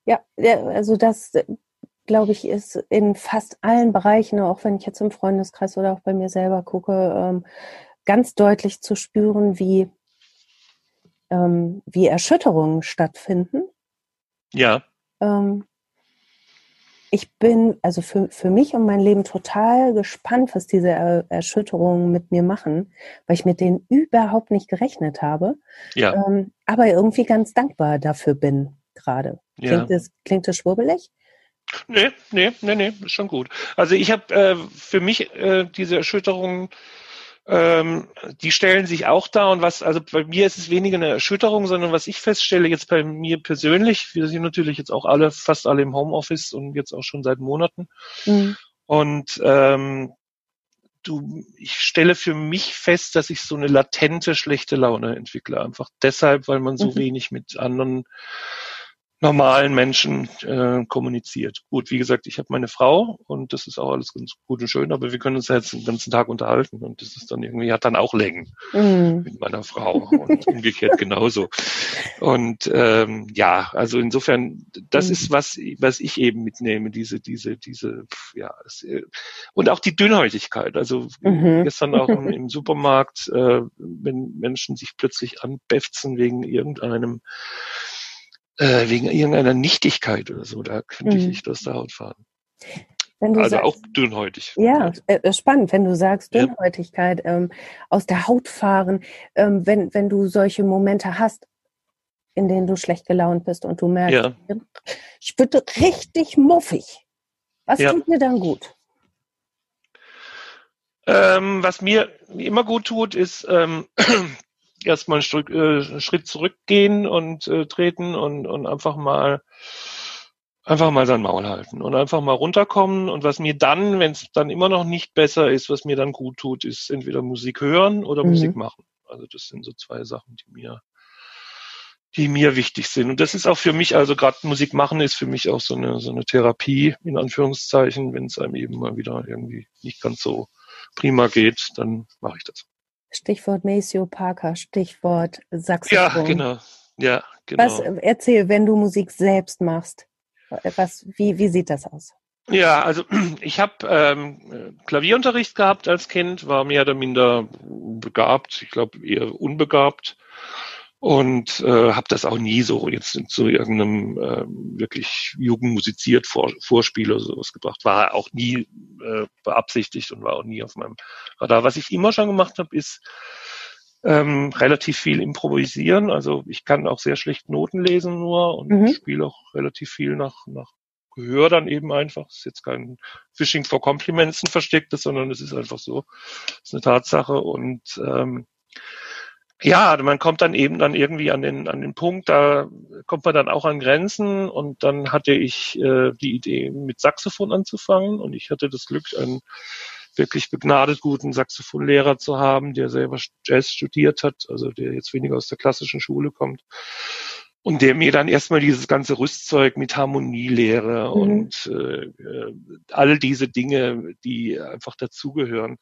Ja, also das glaube ich, ist in fast allen Bereichen, auch wenn ich jetzt im Freundeskreis oder auch bei mir selber gucke, ähm, ganz deutlich zu spüren, wie, ähm, wie Erschütterungen stattfinden. Ja. Ähm, ich bin also für, für mich und mein Leben total gespannt, was diese er Erschütterungen mit mir machen, weil ich mit denen überhaupt nicht gerechnet habe. Ja. Ähm, aber irgendwie ganz dankbar dafür bin gerade. Klingt, ja. das, klingt das schwurbelig? Nee, nee, nee, nee, ist schon gut. Also ich habe äh, für mich äh, diese Erschütterungen ähm, die stellen sich auch da und was, also bei mir ist es weniger eine Erschütterung, sondern was ich feststelle jetzt bei mir persönlich, wir sind natürlich jetzt auch alle, fast alle im Homeoffice und jetzt auch schon seit Monaten. Mhm. Und ähm, du, ich stelle für mich fest, dass ich so eine latente schlechte Laune entwickle. Einfach deshalb, weil man so mhm. wenig mit anderen normalen Menschen äh, kommuniziert. Gut, wie gesagt, ich habe meine Frau und das ist auch alles ganz gut und schön, aber wir können uns ja jetzt den ganzen Tag unterhalten und das ist dann irgendwie, hat dann auch Längen mm. mit meiner Frau und umgekehrt genauso. Und ähm, ja, also insofern, das mm. ist was, was ich eben mitnehme, diese, diese, diese, ja, das, äh, und auch die Dünnhäutigkeit. Also mhm. gestern auch im, im Supermarkt, äh, wenn Menschen sich plötzlich anbefzen wegen irgendeinem äh, wegen irgendeiner Nichtigkeit oder so, da könnte mhm. ich nicht aus der Haut fahren. also sagst, auch dünnhäutig. Ja, äh, spannend, wenn du sagst Dünnhäutigkeit, ja. ähm, aus der Haut fahren, ähm, wenn, wenn du solche Momente hast, in denen du schlecht gelaunt bist und du merkst, ja. ich bin richtig muffig. Was ja. tut mir dann gut? Ähm, was mir immer gut tut, ist ähm, erstmal einen Schritt, äh, Schritt zurückgehen und äh, treten und, und einfach mal einfach mal sein Maul halten und einfach mal runterkommen. Und was mir dann, wenn es dann immer noch nicht besser ist, was mir dann gut tut, ist entweder Musik hören oder mhm. Musik machen. Also das sind so zwei Sachen, die mir, die mir wichtig sind. Und das ist auch für mich, also gerade Musik machen ist für mich auch so eine, so eine Therapie, in Anführungszeichen, wenn es einem eben mal wieder irgendwie nicht ganz so prima geht, dann mache ich das. Stichwort Maceo Parker, Stichwort Saxophon. Ja, genau. Ja, genau. Was, erzähl, wenn du Musik selbst machst, was, wie, wie sieht das aus? Ja, also ich habe ähm, Klavierunterricht gehabt als Kind, war mehr oder minder begabt, ich glaube eher unbegabt und äh, habe das auch nie so jetzt zu irgendeinem äh, wirklich jugendmusiziert Vor Vorspiel oder sowas gebracht. War auch nie äh, beabsichtigt und war auch nie auf meinem Radar. Was ich immer schon gemacht habe, ist ähm, relativ viel improvisieren. Also ich kann auch sehr schlecht Noten lesen nur und mhm. spiele auch relativ viel nach, nach Gehör dann eben einfach. Das ist jetzt kein Phishing for Compliments ein verstecktes, sondern es ist einfach so. Das ist eine Tatsache und ähm, ja, man kommt dann eben dann irgendwie an den, an den Punkt, da kommt man dann auch an Grenzen und dann hatte ich äh, die Idee, mit Saxophon anzufangen und ich hatte das Glück, einen wirklich begnadet guten Saxophonlehrer zu haben, der selber Jazz studiert hat, also der jetzt weniger aus der klassischen Schule kommt und der mir dann erstmal dieses ganze Rüstzeug mit Harmonielehre mhm. und äh, all diese Dinge, die einfach dazugehören,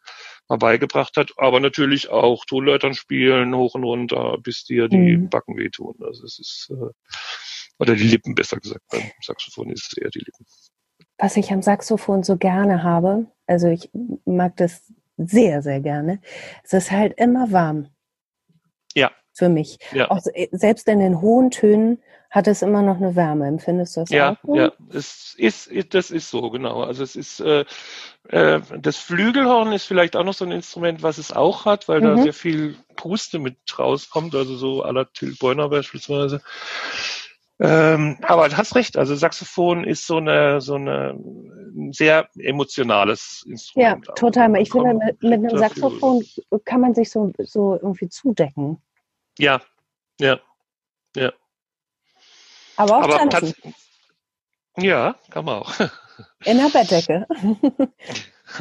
mal beigebracht hat. Aber natürlich auch Tonleitern spielen, hoch und runter, bis dir die mhm. Backen wehtun. Also es ist, äh, oder die Lippen besser gesagt, beim Saxophon ist es eher die Lippen. Was ich am Saxophon so gerne habe, also ich mag das sehr, sehr gerne, es ist halt immer warm. Für mich. Ja. Auch selbst in den hohen Tönen hat es immer noch eine Wärme. Empfindest du das ja, auch? Ja, es ist, das ist so, genau. Also es ist äh, äh, das Flügelhorn ist vielleicht auch noch so ein Instrument, was es auch hat, weil mhm. da sehr viel Puste mit rauskommt, also so à la Till Beuner beispielsweise. Ähm, aber du hast recht, also Saxophon ist so eine so eine ein sehr emotionales Instrument. Ja, total. Ich finde, mit, mit einem Saxophon kann man sich so, so irgendwie zudecken. Ja, ja, ja. Aber auch Aber tanzen. Ja, kann man auch. In der Bettdecke.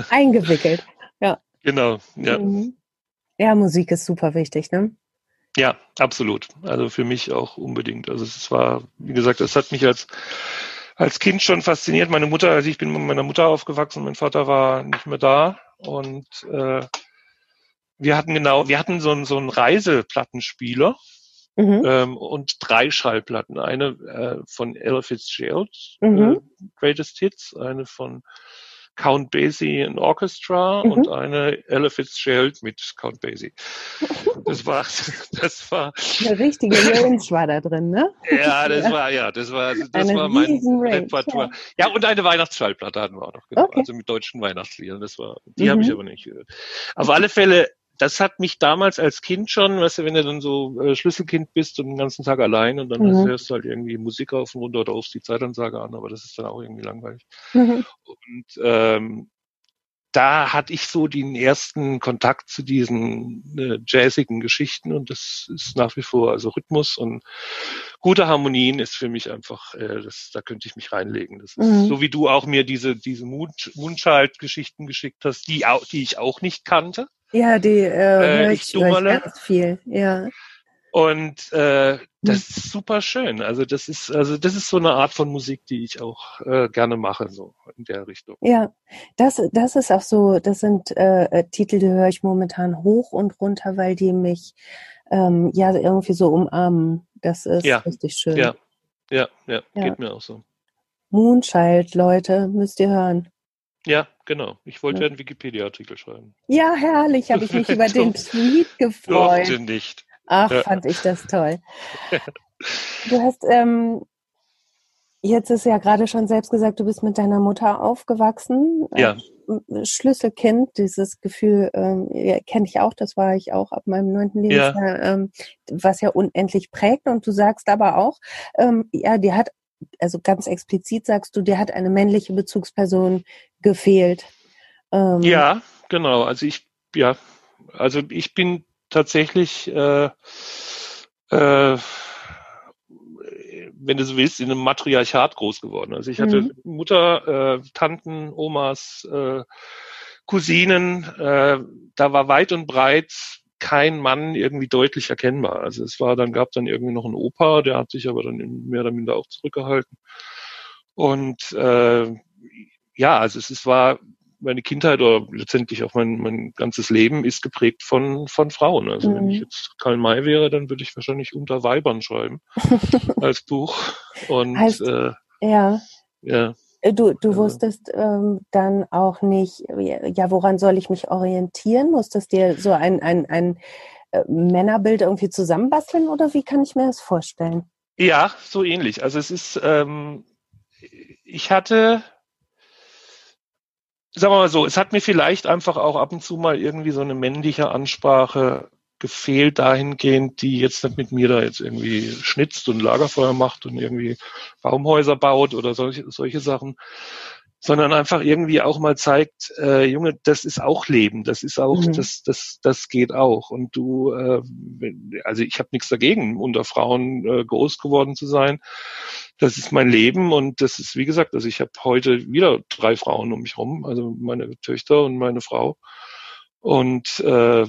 Eingewickelt. Ja. Genau, ja. Mhm. Ja, Musik ist super wichtig, ne? Ja, absolut. Also für mich auch unbedingt. Also es war, wie gesagt, es hat mich als als Kind schon fasziniert. Meine Mutter, also ich bin mit meiner Mutter aufgewachsen, mein Vater war nicht mehr da und äh, wir hatten genau, wir hatten so einen, so einen Reiseplattenspieler. mhm. ähm, und drei Schallplatten. Eine äh, von Ella Fitzgerald, mhm. äh, Greatest Hits, eine von Count Basie in Orchestra mhm. und eine Ella Fitzgerald mit Count Basie. Das war, das war. Eine richtige Range war da drin, ne? Ja, das ja. war, ja, das war, das eine war mein Repertoire. Ja. ja. und eine Weihnachtsschallplatte hatten wir auch noch, genau. Okay. Also mit deutschen Weihnachtsliedern. Das war, die mhm. habe ich aber nicht gehört. Auf alle Fälle das hat mich damals als Kind schon, weißt du, wenn du dann so äh, Schlüsselkind bist und den ganzen Tag allein und dann mhm. hörst du halt irgendwie Musik auf und runter oder rufst die Zeitansage an, aber das ist dann auch irgendwie langweilig. Mhm. Und ähm, da hatte ich so den ersten Kontakt zu diesen äh, jazzigen Geschichten und das ist nach wie vor, also Rhythmus und gute Harmonien ist für mich einfach, äh, das, da könnte ich mich reinlegen. Das ist mhm. so wie du auch mir diese, diese Moonchild-Geschichten geschickt hast, die, auch, die ich auch nicht kannte. Ja, die äh, äh, ich, ich ganz viel, ja. Und äh, das hm. ist super schön. Also das ist also das ist so eine Art von Musik, die ich auch äh, gerne mache so in der Richtung. Ja, das das ist auch so. Das sind äh, äh Titel, die höre ich momentan hoch und runter, weil die mich ähm, ja irgendwie so umarmen. Das ist ja. richtig schön. Ja, ja, ja, ja, geht mir auch so. Moonchild, Leute, müsst ihr hören. Ja, genau. Ich wollte ja einen Wikipedia-Artikel schreiben. Ja, herrlich, habe ich mich über den Tweet gefreut. Durfte nicht. Ach, ja. fand ich das toll. Du hast ähm, jetzt ist ja gerade schon selbst gesagt, du bist mit deiner Mutter aufgewachsen. Ja. Schlüsselkind, dieses Gefühl ähm, ja, kenne ich auch, das war ich auch ab meinem neunten Lebensjahr, ja. ähm, was ja unendlich prägt. Und du sagst aber auch, ähm, ja, die hat also ganz explizit sagst du, dir hat eine männliche Bezugsperson gefehlt. Ähm, ja, genau. Also ich, ja, also ich bin tatsächlich, äh, äh, wenn du so willst, in einem Matriarchat groß geworden. Also ich hatte mhm. Mutter, äh, Tanten, Omas, äh, Cousinen, äh, da war weit und breit kein Mann irgendwie deutlich erkennbar. Also es war dann, gab dann irgendwie noch einen Opa, der hat sich aber dann mehr oder minder auch zurückgehalten. Und äh, ja, also es, es war meine Kindheit oder letztendlich auch mein, mein ganzes Leben ist geprägt von, von Frauen. Also mhm. wenn ich jetzt Karl May wäre, dann würde ich wahrscheinlich unter Weibern schreiben als Buch. Und heißt, äh, ja. ja. Äh, du, du wusstest ähm, dann auch nicht, ja, woran soll ich mich orientieren? Musstest dir so ein, ein, ein äh, Männerbild irgendwie zusammenbasteln oder wie kann ich mir das vorstellen? Ja, so ähnlich. Also es ist, ähm, ich hatte, sagen wir mal so, es hat mir vielleicht einfach auch ab und zu mal irgendwie so eine männliche Ansprache gefehlt dahingehend, die jetzt nicht mit mir da jetzt irgendwie schnitzt und Lagerfeuer macht und irgendwie Baumhäuser baut oder solche, solche Sachen, sondern einfach irgendwie auch mal zeigt, äh, Junge, das ist auch Leben, das ist auch, mhm. das, das, das geht auch. Und du, äh, also ich habe nichts dagegen, unter Frauen äh, groß geworden zu sein. Das ist mein Leben und das ist, wie gesagt, also ich habe heute wieder drei Frauen um mich rum, also meine Töchter und meine Frau. Und äh,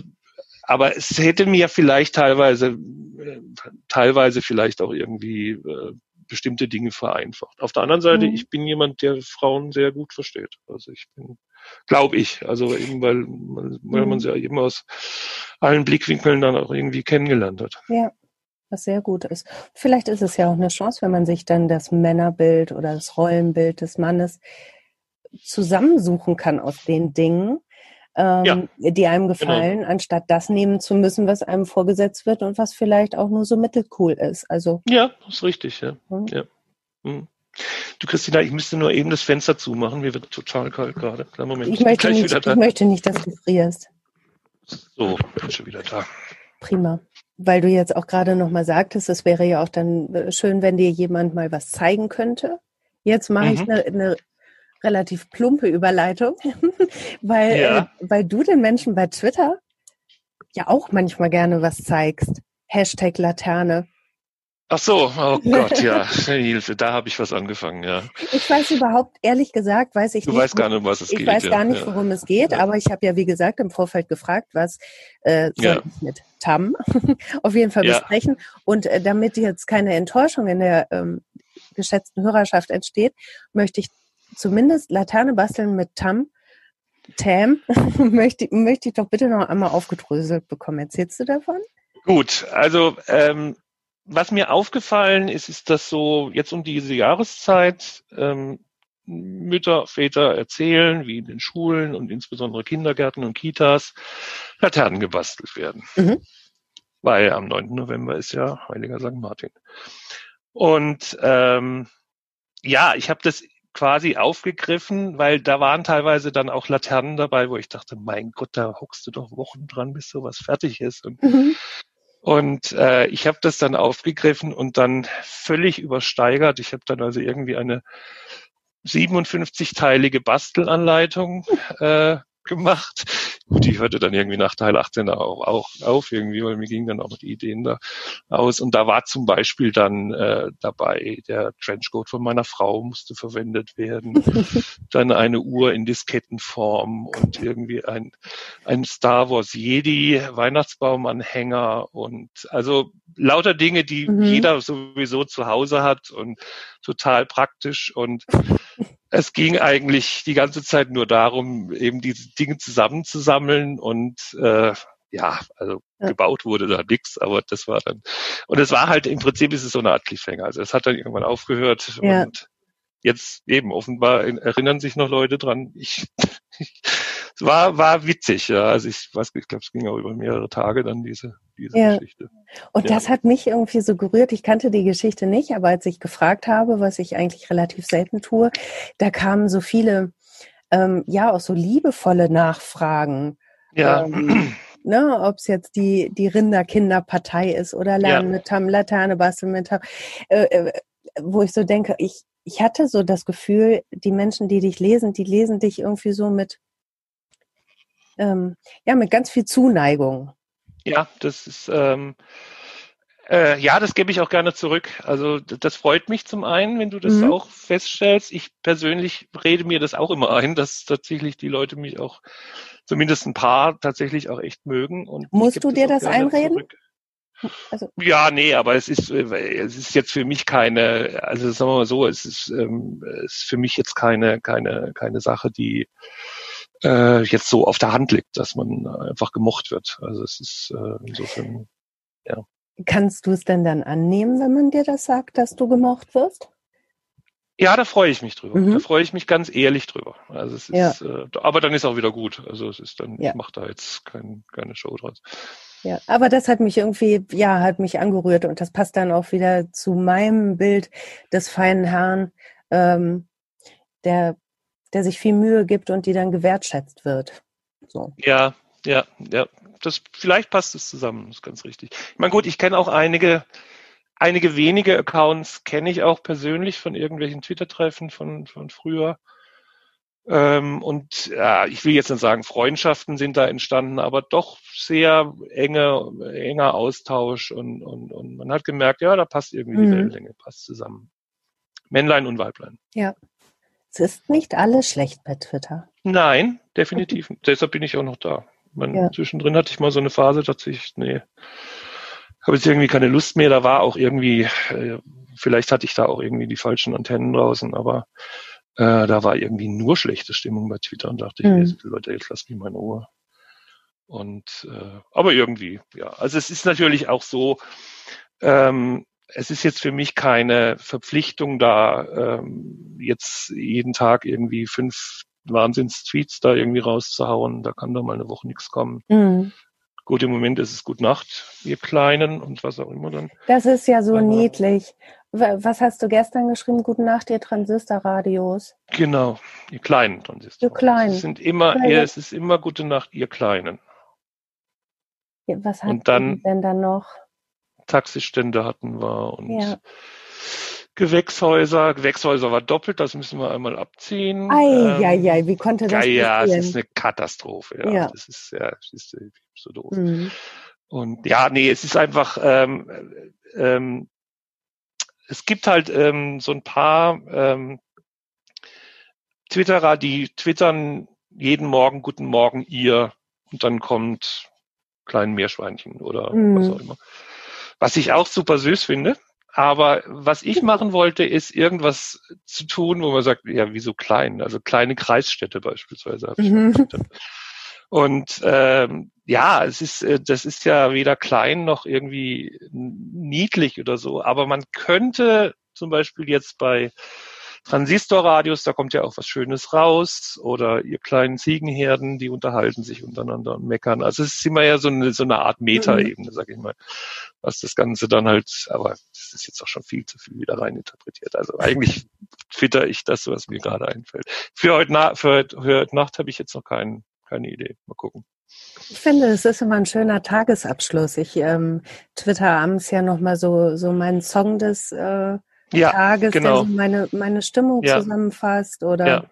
aber es hätte mir vielleicht teilweise, äh, teilweise vielleicht auch irgendwie äh, bestimmte Dinge vereinfacht. Auf der anderen Seite, mhm. ich bin jemand, der Frauen sehr gut versteht. Also ich bin, glaube ich, also eben weil, weil man mhm. sie ja eben aus allen Blickwinkeln dann auch irgendwie kennengelernt hat. Ja, was sehr gut ist. Vielleicht ist es ja auch eine Chance, wenn man sich dann das Männerbild oder das Rollenbild des Mannes zusammensuchen kann aus den Dingen ähm, ja, die einem genau. gefallen, genau. anstatt das nehmen zu müssen, was einem vorgesetzt wird und was vielleicht auch nur so mittelcool ist. Also ja, das ist richtig, ja. Mhm. ja. Mhm. Du Christina, ich müsste nur eben das Fenster zumachen. Mir wird total kalt gerade. Moment, ich, möchte nicht, ich möchte nicht, dass du frierst. So, bin schon wieder da. Prima. Weil du jetzt auch gerade nochmal sagtest, es wäre ja auch dann äh, schön, wenn dir jemand mal was zeigen könnte. Jetzt mache mhm. ich eine, eine relativ plumpe Überleitung, weil, ja. äh, weil du den Menschen bei Twitter ja auch manchmal gerne was zeigst. Hashtag Laterne. Ach so, oh Gott, ja, Hilfe, da habe ich was angefangen, ja. Ich weiß überhaupt, ehrlich gesagt, weiß ich du nicht. Du weißt gar nicht, um was es ich geht. Ich weiß gar nicht, ja. worum es geht, ja. aber ich habe ja, wie gesagt, im Vorfeld gefragt, was äh, soll ja. ich mit Tam auf jeden Fall besprechen. Und äh, damit jetzt keine Enttäuschung in der ähm, geschätzten Hörerschaft entsteht, möchte ich zumindest Laterne basteln mit Tam, Tam, möchte, möchte ich doch bitte noch einmal aufgedröselt bekommen. Erzählst du davon? Gut, also ähm, was mir aufgefallen ist, ist, dass so jetzt um diese Jahreszeit ähm, Mütter, Väter erzählen, wie in den Schulen und insbesondere Kindergärten und Kitas Laternen gebastelt werden. Mhm. Weil am 9. November ist ja Heiliger St. Martin. Und ähm, ja, ich habe das quasi aufgegriffen, weil da waren teilweise dann auch Laternen dabei, wo ich dachte, mein Gott, da hockst du doch Wochen dran, bis sowas fertig ist. Und, mhm. und äh, ich habe das dann aufgegriffen und dann völlig übersteigert. Ich habe dann also irgendwie eine 57-teilige Bastelanleitung äh, gemacht. Gut, die hörte dann irgendwie nach Teil 18 auch, auch auf irgendwie, weil mir gingen dann auch die Ideen da aus. Und da war zum Beispiel dann äh, dabei, der Trenchcoat von meiner Frau musste verwendet werden, dann eine Uhr in Diskettenform und irgendwie ein, ein Star Wars Jedi Weihnachtsbaumanhänger und also lauter Dinge, die mhm. jeder sowieso zu Hause hat und total praktisch und es ging eigentlich die ganze Zeit nur darum, eben diese Dinge zusammenzusammeln und äh, ja, also ja. gebaut wurde da nichts, aber das war dann und es war halt im Prinzip ist es so eine Art Cliffhanger. Also es hat dann irgendwann aufgehört ja. und jetzt eben offenbar erinnern sich noch Leute dran. Ich, ich es war war witzig, ja. Also ich weiß, ich glaube, es ging auch über mehrere Tage dann diese diese ja. Geschichte. Und ja. das hat mich irgendwie so gerührt. Ich kannte die Geschichte nicht, aber als ich gefragt habe, was ich eigentlich relativ selten tue, da kamen so viele, ähm, ja, auch so liebevolle Nachfragen. Ja. Ähm, ne, ob es jetzt die, die Rinderkinderpartei ist oder Lernen ja. mit haben, Laterne basteln mit haben, äh, äh, wo ich so denke, ich, ich hatte so das Gefühl, die Menschen, die dich lesen, die lesen dich irgendwie so mit, ähm, ja, mit ganz viel Zuneigung. Ja, das ist, ähm, äh, ja, das gebe ich auch gerne zurück. Also das freut mich zum einen, wenn du das mhm. auch feststellst. Ich persönlich rede mir das auch immer ein, dass tatsächlich die Leute mich auch, zumindest ein paar, tatsächlich auch echt mögen. Und Musst du dir das, das einreden? Zurück. Also. Ja, nee, aber es ist, äh, es ist jetzt für mich keine, also sagen wir mal so, es ist, ähm, es ist für mich jetzt keine, keine, keine Sache, die äh, jetzt so auf der Hand liegt, dass man einfach gemocht wird. Also es ist äh, insofern, ja. Kannst du es denn dann annehmen, wenn man dir das sagt, dass du gemocht wirst? Ja, da freue ich mich drüber. Mhm. Da freue ich mich ganz ehrlich drüber. Also es ist, ja. äh, aber dann ist auch wieder gut. Also es ist dann, ja. ich mache da jetzt kein, keine Show draus. Ja, aber das hat mich irgendwie, ja, hat mich angerührt und das passt dann auch wieder zu meinem Bild des feinen Herrn, ähm, der der sich viel Mühe gibt und die dann gewertschätzt wird. So. Ja, ja, ja. Das vielleicht passt es zusammen, das ist ganz richtig. Ich meine, gut, ich kenne auch einige, einige wenige Accounts kenne ich auch persönlich von irgendwelchen Twitter-Treffen von, von früher. Ähm, und ja, ich will jetzt nicht sagen, Freundschaften sind da entstanden, aber doch sehr enge, enger Austausch und, und, und man hat gemerkt, ja, da passt irgendwie mhm. die Wellenlänge, passt zusammen. Männlein und Weiblein. Ja. Es ist nicht alles schlecht bei Twitter. Nein, definitiv. Deshalb bin ich auch noch da. Man, ja. Zwischendrin hatte ich mal so eine Phase tatsächlich, nee, habe jetzt irgendwie keine Lust mehr. Da war auch irgendwie, äh, vielleicht hatte ich da auch irgendwie die falschen Antennen draußen, aber äh, da war irgendwie nur schlechte Stimmung bei Twitter und dachte mhm. ich, Leute, jetzt lasst mich meine Ruhe. Und äh, aber irgendwie, ja. Also es ist natürlich auch so, ähm, es ist jetzt für mich keine Verpflichtung da, ähm, jetzt jeden Tag irgendwie fünf Wahnsinns-Tweets da irgendwie rauszuhauen. Da kann doch mal eine Woche nichts kommen. Mhm. Gut, im Moment ist es Gut Nacht, ihr Kleinen und was auch immer dann. Das ist ja so Aber, niedlich. Was hast du gestern geschrieben? Gute Nacht, ihr Transistorradios. Genau, ihr kleinen Transistor. Ihr kleinen. Es sind immer, ja, es ist immer Gute Nacht, ihr Kleinen. Was hat denn dann noch? Taxistände hatten wir und ja. Gewächshäuser. Gewächshäuser war doppelt, das müssen wir einmal abziehen. Eieiei, ähm, wie konnte das ja, Ja, es ist eine Katastrophe. Ja, ja. das ist ja, das ist so doof. Mhm. Und ja, nee, es ist einfach, ähm, ähm, es gibt halt ähm, so ein paar ähm, Twitterer, die twittern jeden Morgen Guten Morgen ihr und dann kommt kleinen Meerschweinchen oder mhm. was auch immer. Was ich auch super süß finde. Aber was ich machen wollte, ist irgendwas zu tun, wo man sagt, ja, wieso klein? Also kleine Kreisstädte beispielsweise. Mhm. Und ähm, ja, es ist, äh, das ist ja weder klein noch irgendwie niedlich oder so. Aber man könnte zum Beispiel jetzt bei Transistorradios, da kommt ja auch was Schönes raus, oder ihr kleinen Ziegenherden, die unterhalten sich untereinander und meckern. Also es ist immer ja so eine, so eine Art Metaebene, mhm. sag ich mal, was das Ganze dann halt, aber das ist jetzt auch schon viel zu viel wieder reininterpretiert. Also eigentlich twitter ich das, was mir gerade einfällt. Für heute, Na für, für heute Nacht habe ich jetzt noch keinen, keine Idee. Mal gucken. Ich finde, es ist immer ein schöner Tagesabschluss. Ich ähm, twitter abends ja nochmal so, so meinen Song des äh, ja, Tages, genau. der so meine, meine Stimmung ja. zusammenfasst oder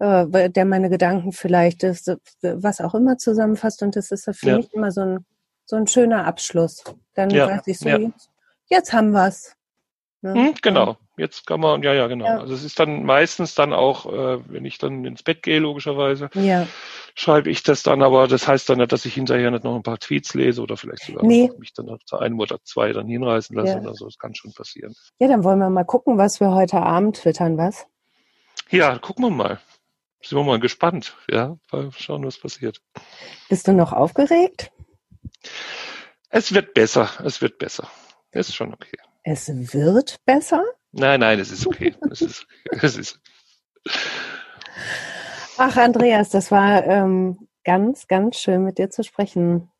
ja. äh, der meine Gedanken vielleicht ist, was auch immer zusammenfasst. Und das ist für mich immer so ein, so ein schöner Abschluss. Dann weiß ich so, jetzt, jetzt haben wir's. Ne? Genau. Jetzt kann man, ja, ja, genau. Ja. Also es ist dann meistens dann auch, äh, wenn ich dann ins Bett gehe, logischerweise, ja. schreibe ich das dann, aber das heißt dann nicht, dass ich hinterher nicht noch ein paar Tweets lese oder vielleicht sogar nee. mich dann noch zu einem oder zwei dann hinreißen lasse ja. oder so. Das kann schon passieren. Ja, dann wollen wir mal gucken, was wir heute Abend twittern, was? Ja, gucken wir mal. Sind wir mal gespannt, ja, mal schauen, was passiert. Bist du noch aufgeregt? Es wird besser, es wird besser. Ist schon okay. Es wird besser? Nein, nein, es ist okay. es ist, es ist Ach, Andreas, das war ähm, ganz, ganz schön mit dir zu sprechen.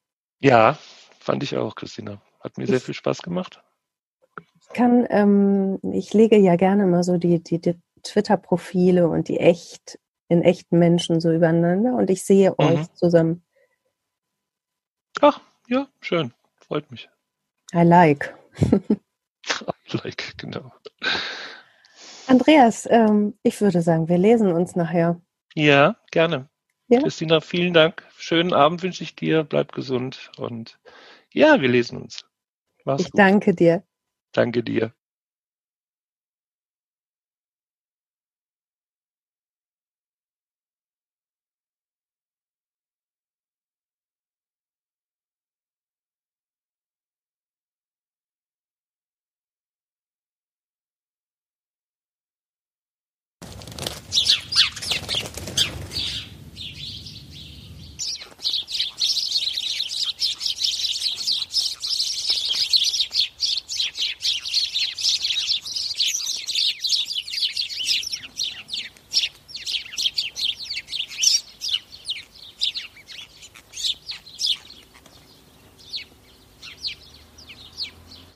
Ja, fand ich auch, Christina. Hat mir ich, sehr viel Spaß gemacht. Ich kann, ähm, ich lege ja gerne mal so die, die, die Twitter-Profile und die echt, in echten Menschen so übereinander und ich sehe mhm. euch zusammen. Ach, ja, schön. Freut mich. I like. like, genau. Andreas, ähm, ich würde sagen, wir lesen uns nachher. Ja, gerne. Ja? Christina, vielen Dank. Schönen Abend wünsche ich dir. Bleib gesund und ja, wir lesen uns. Mach's ich gut. danke dir. Danke dir.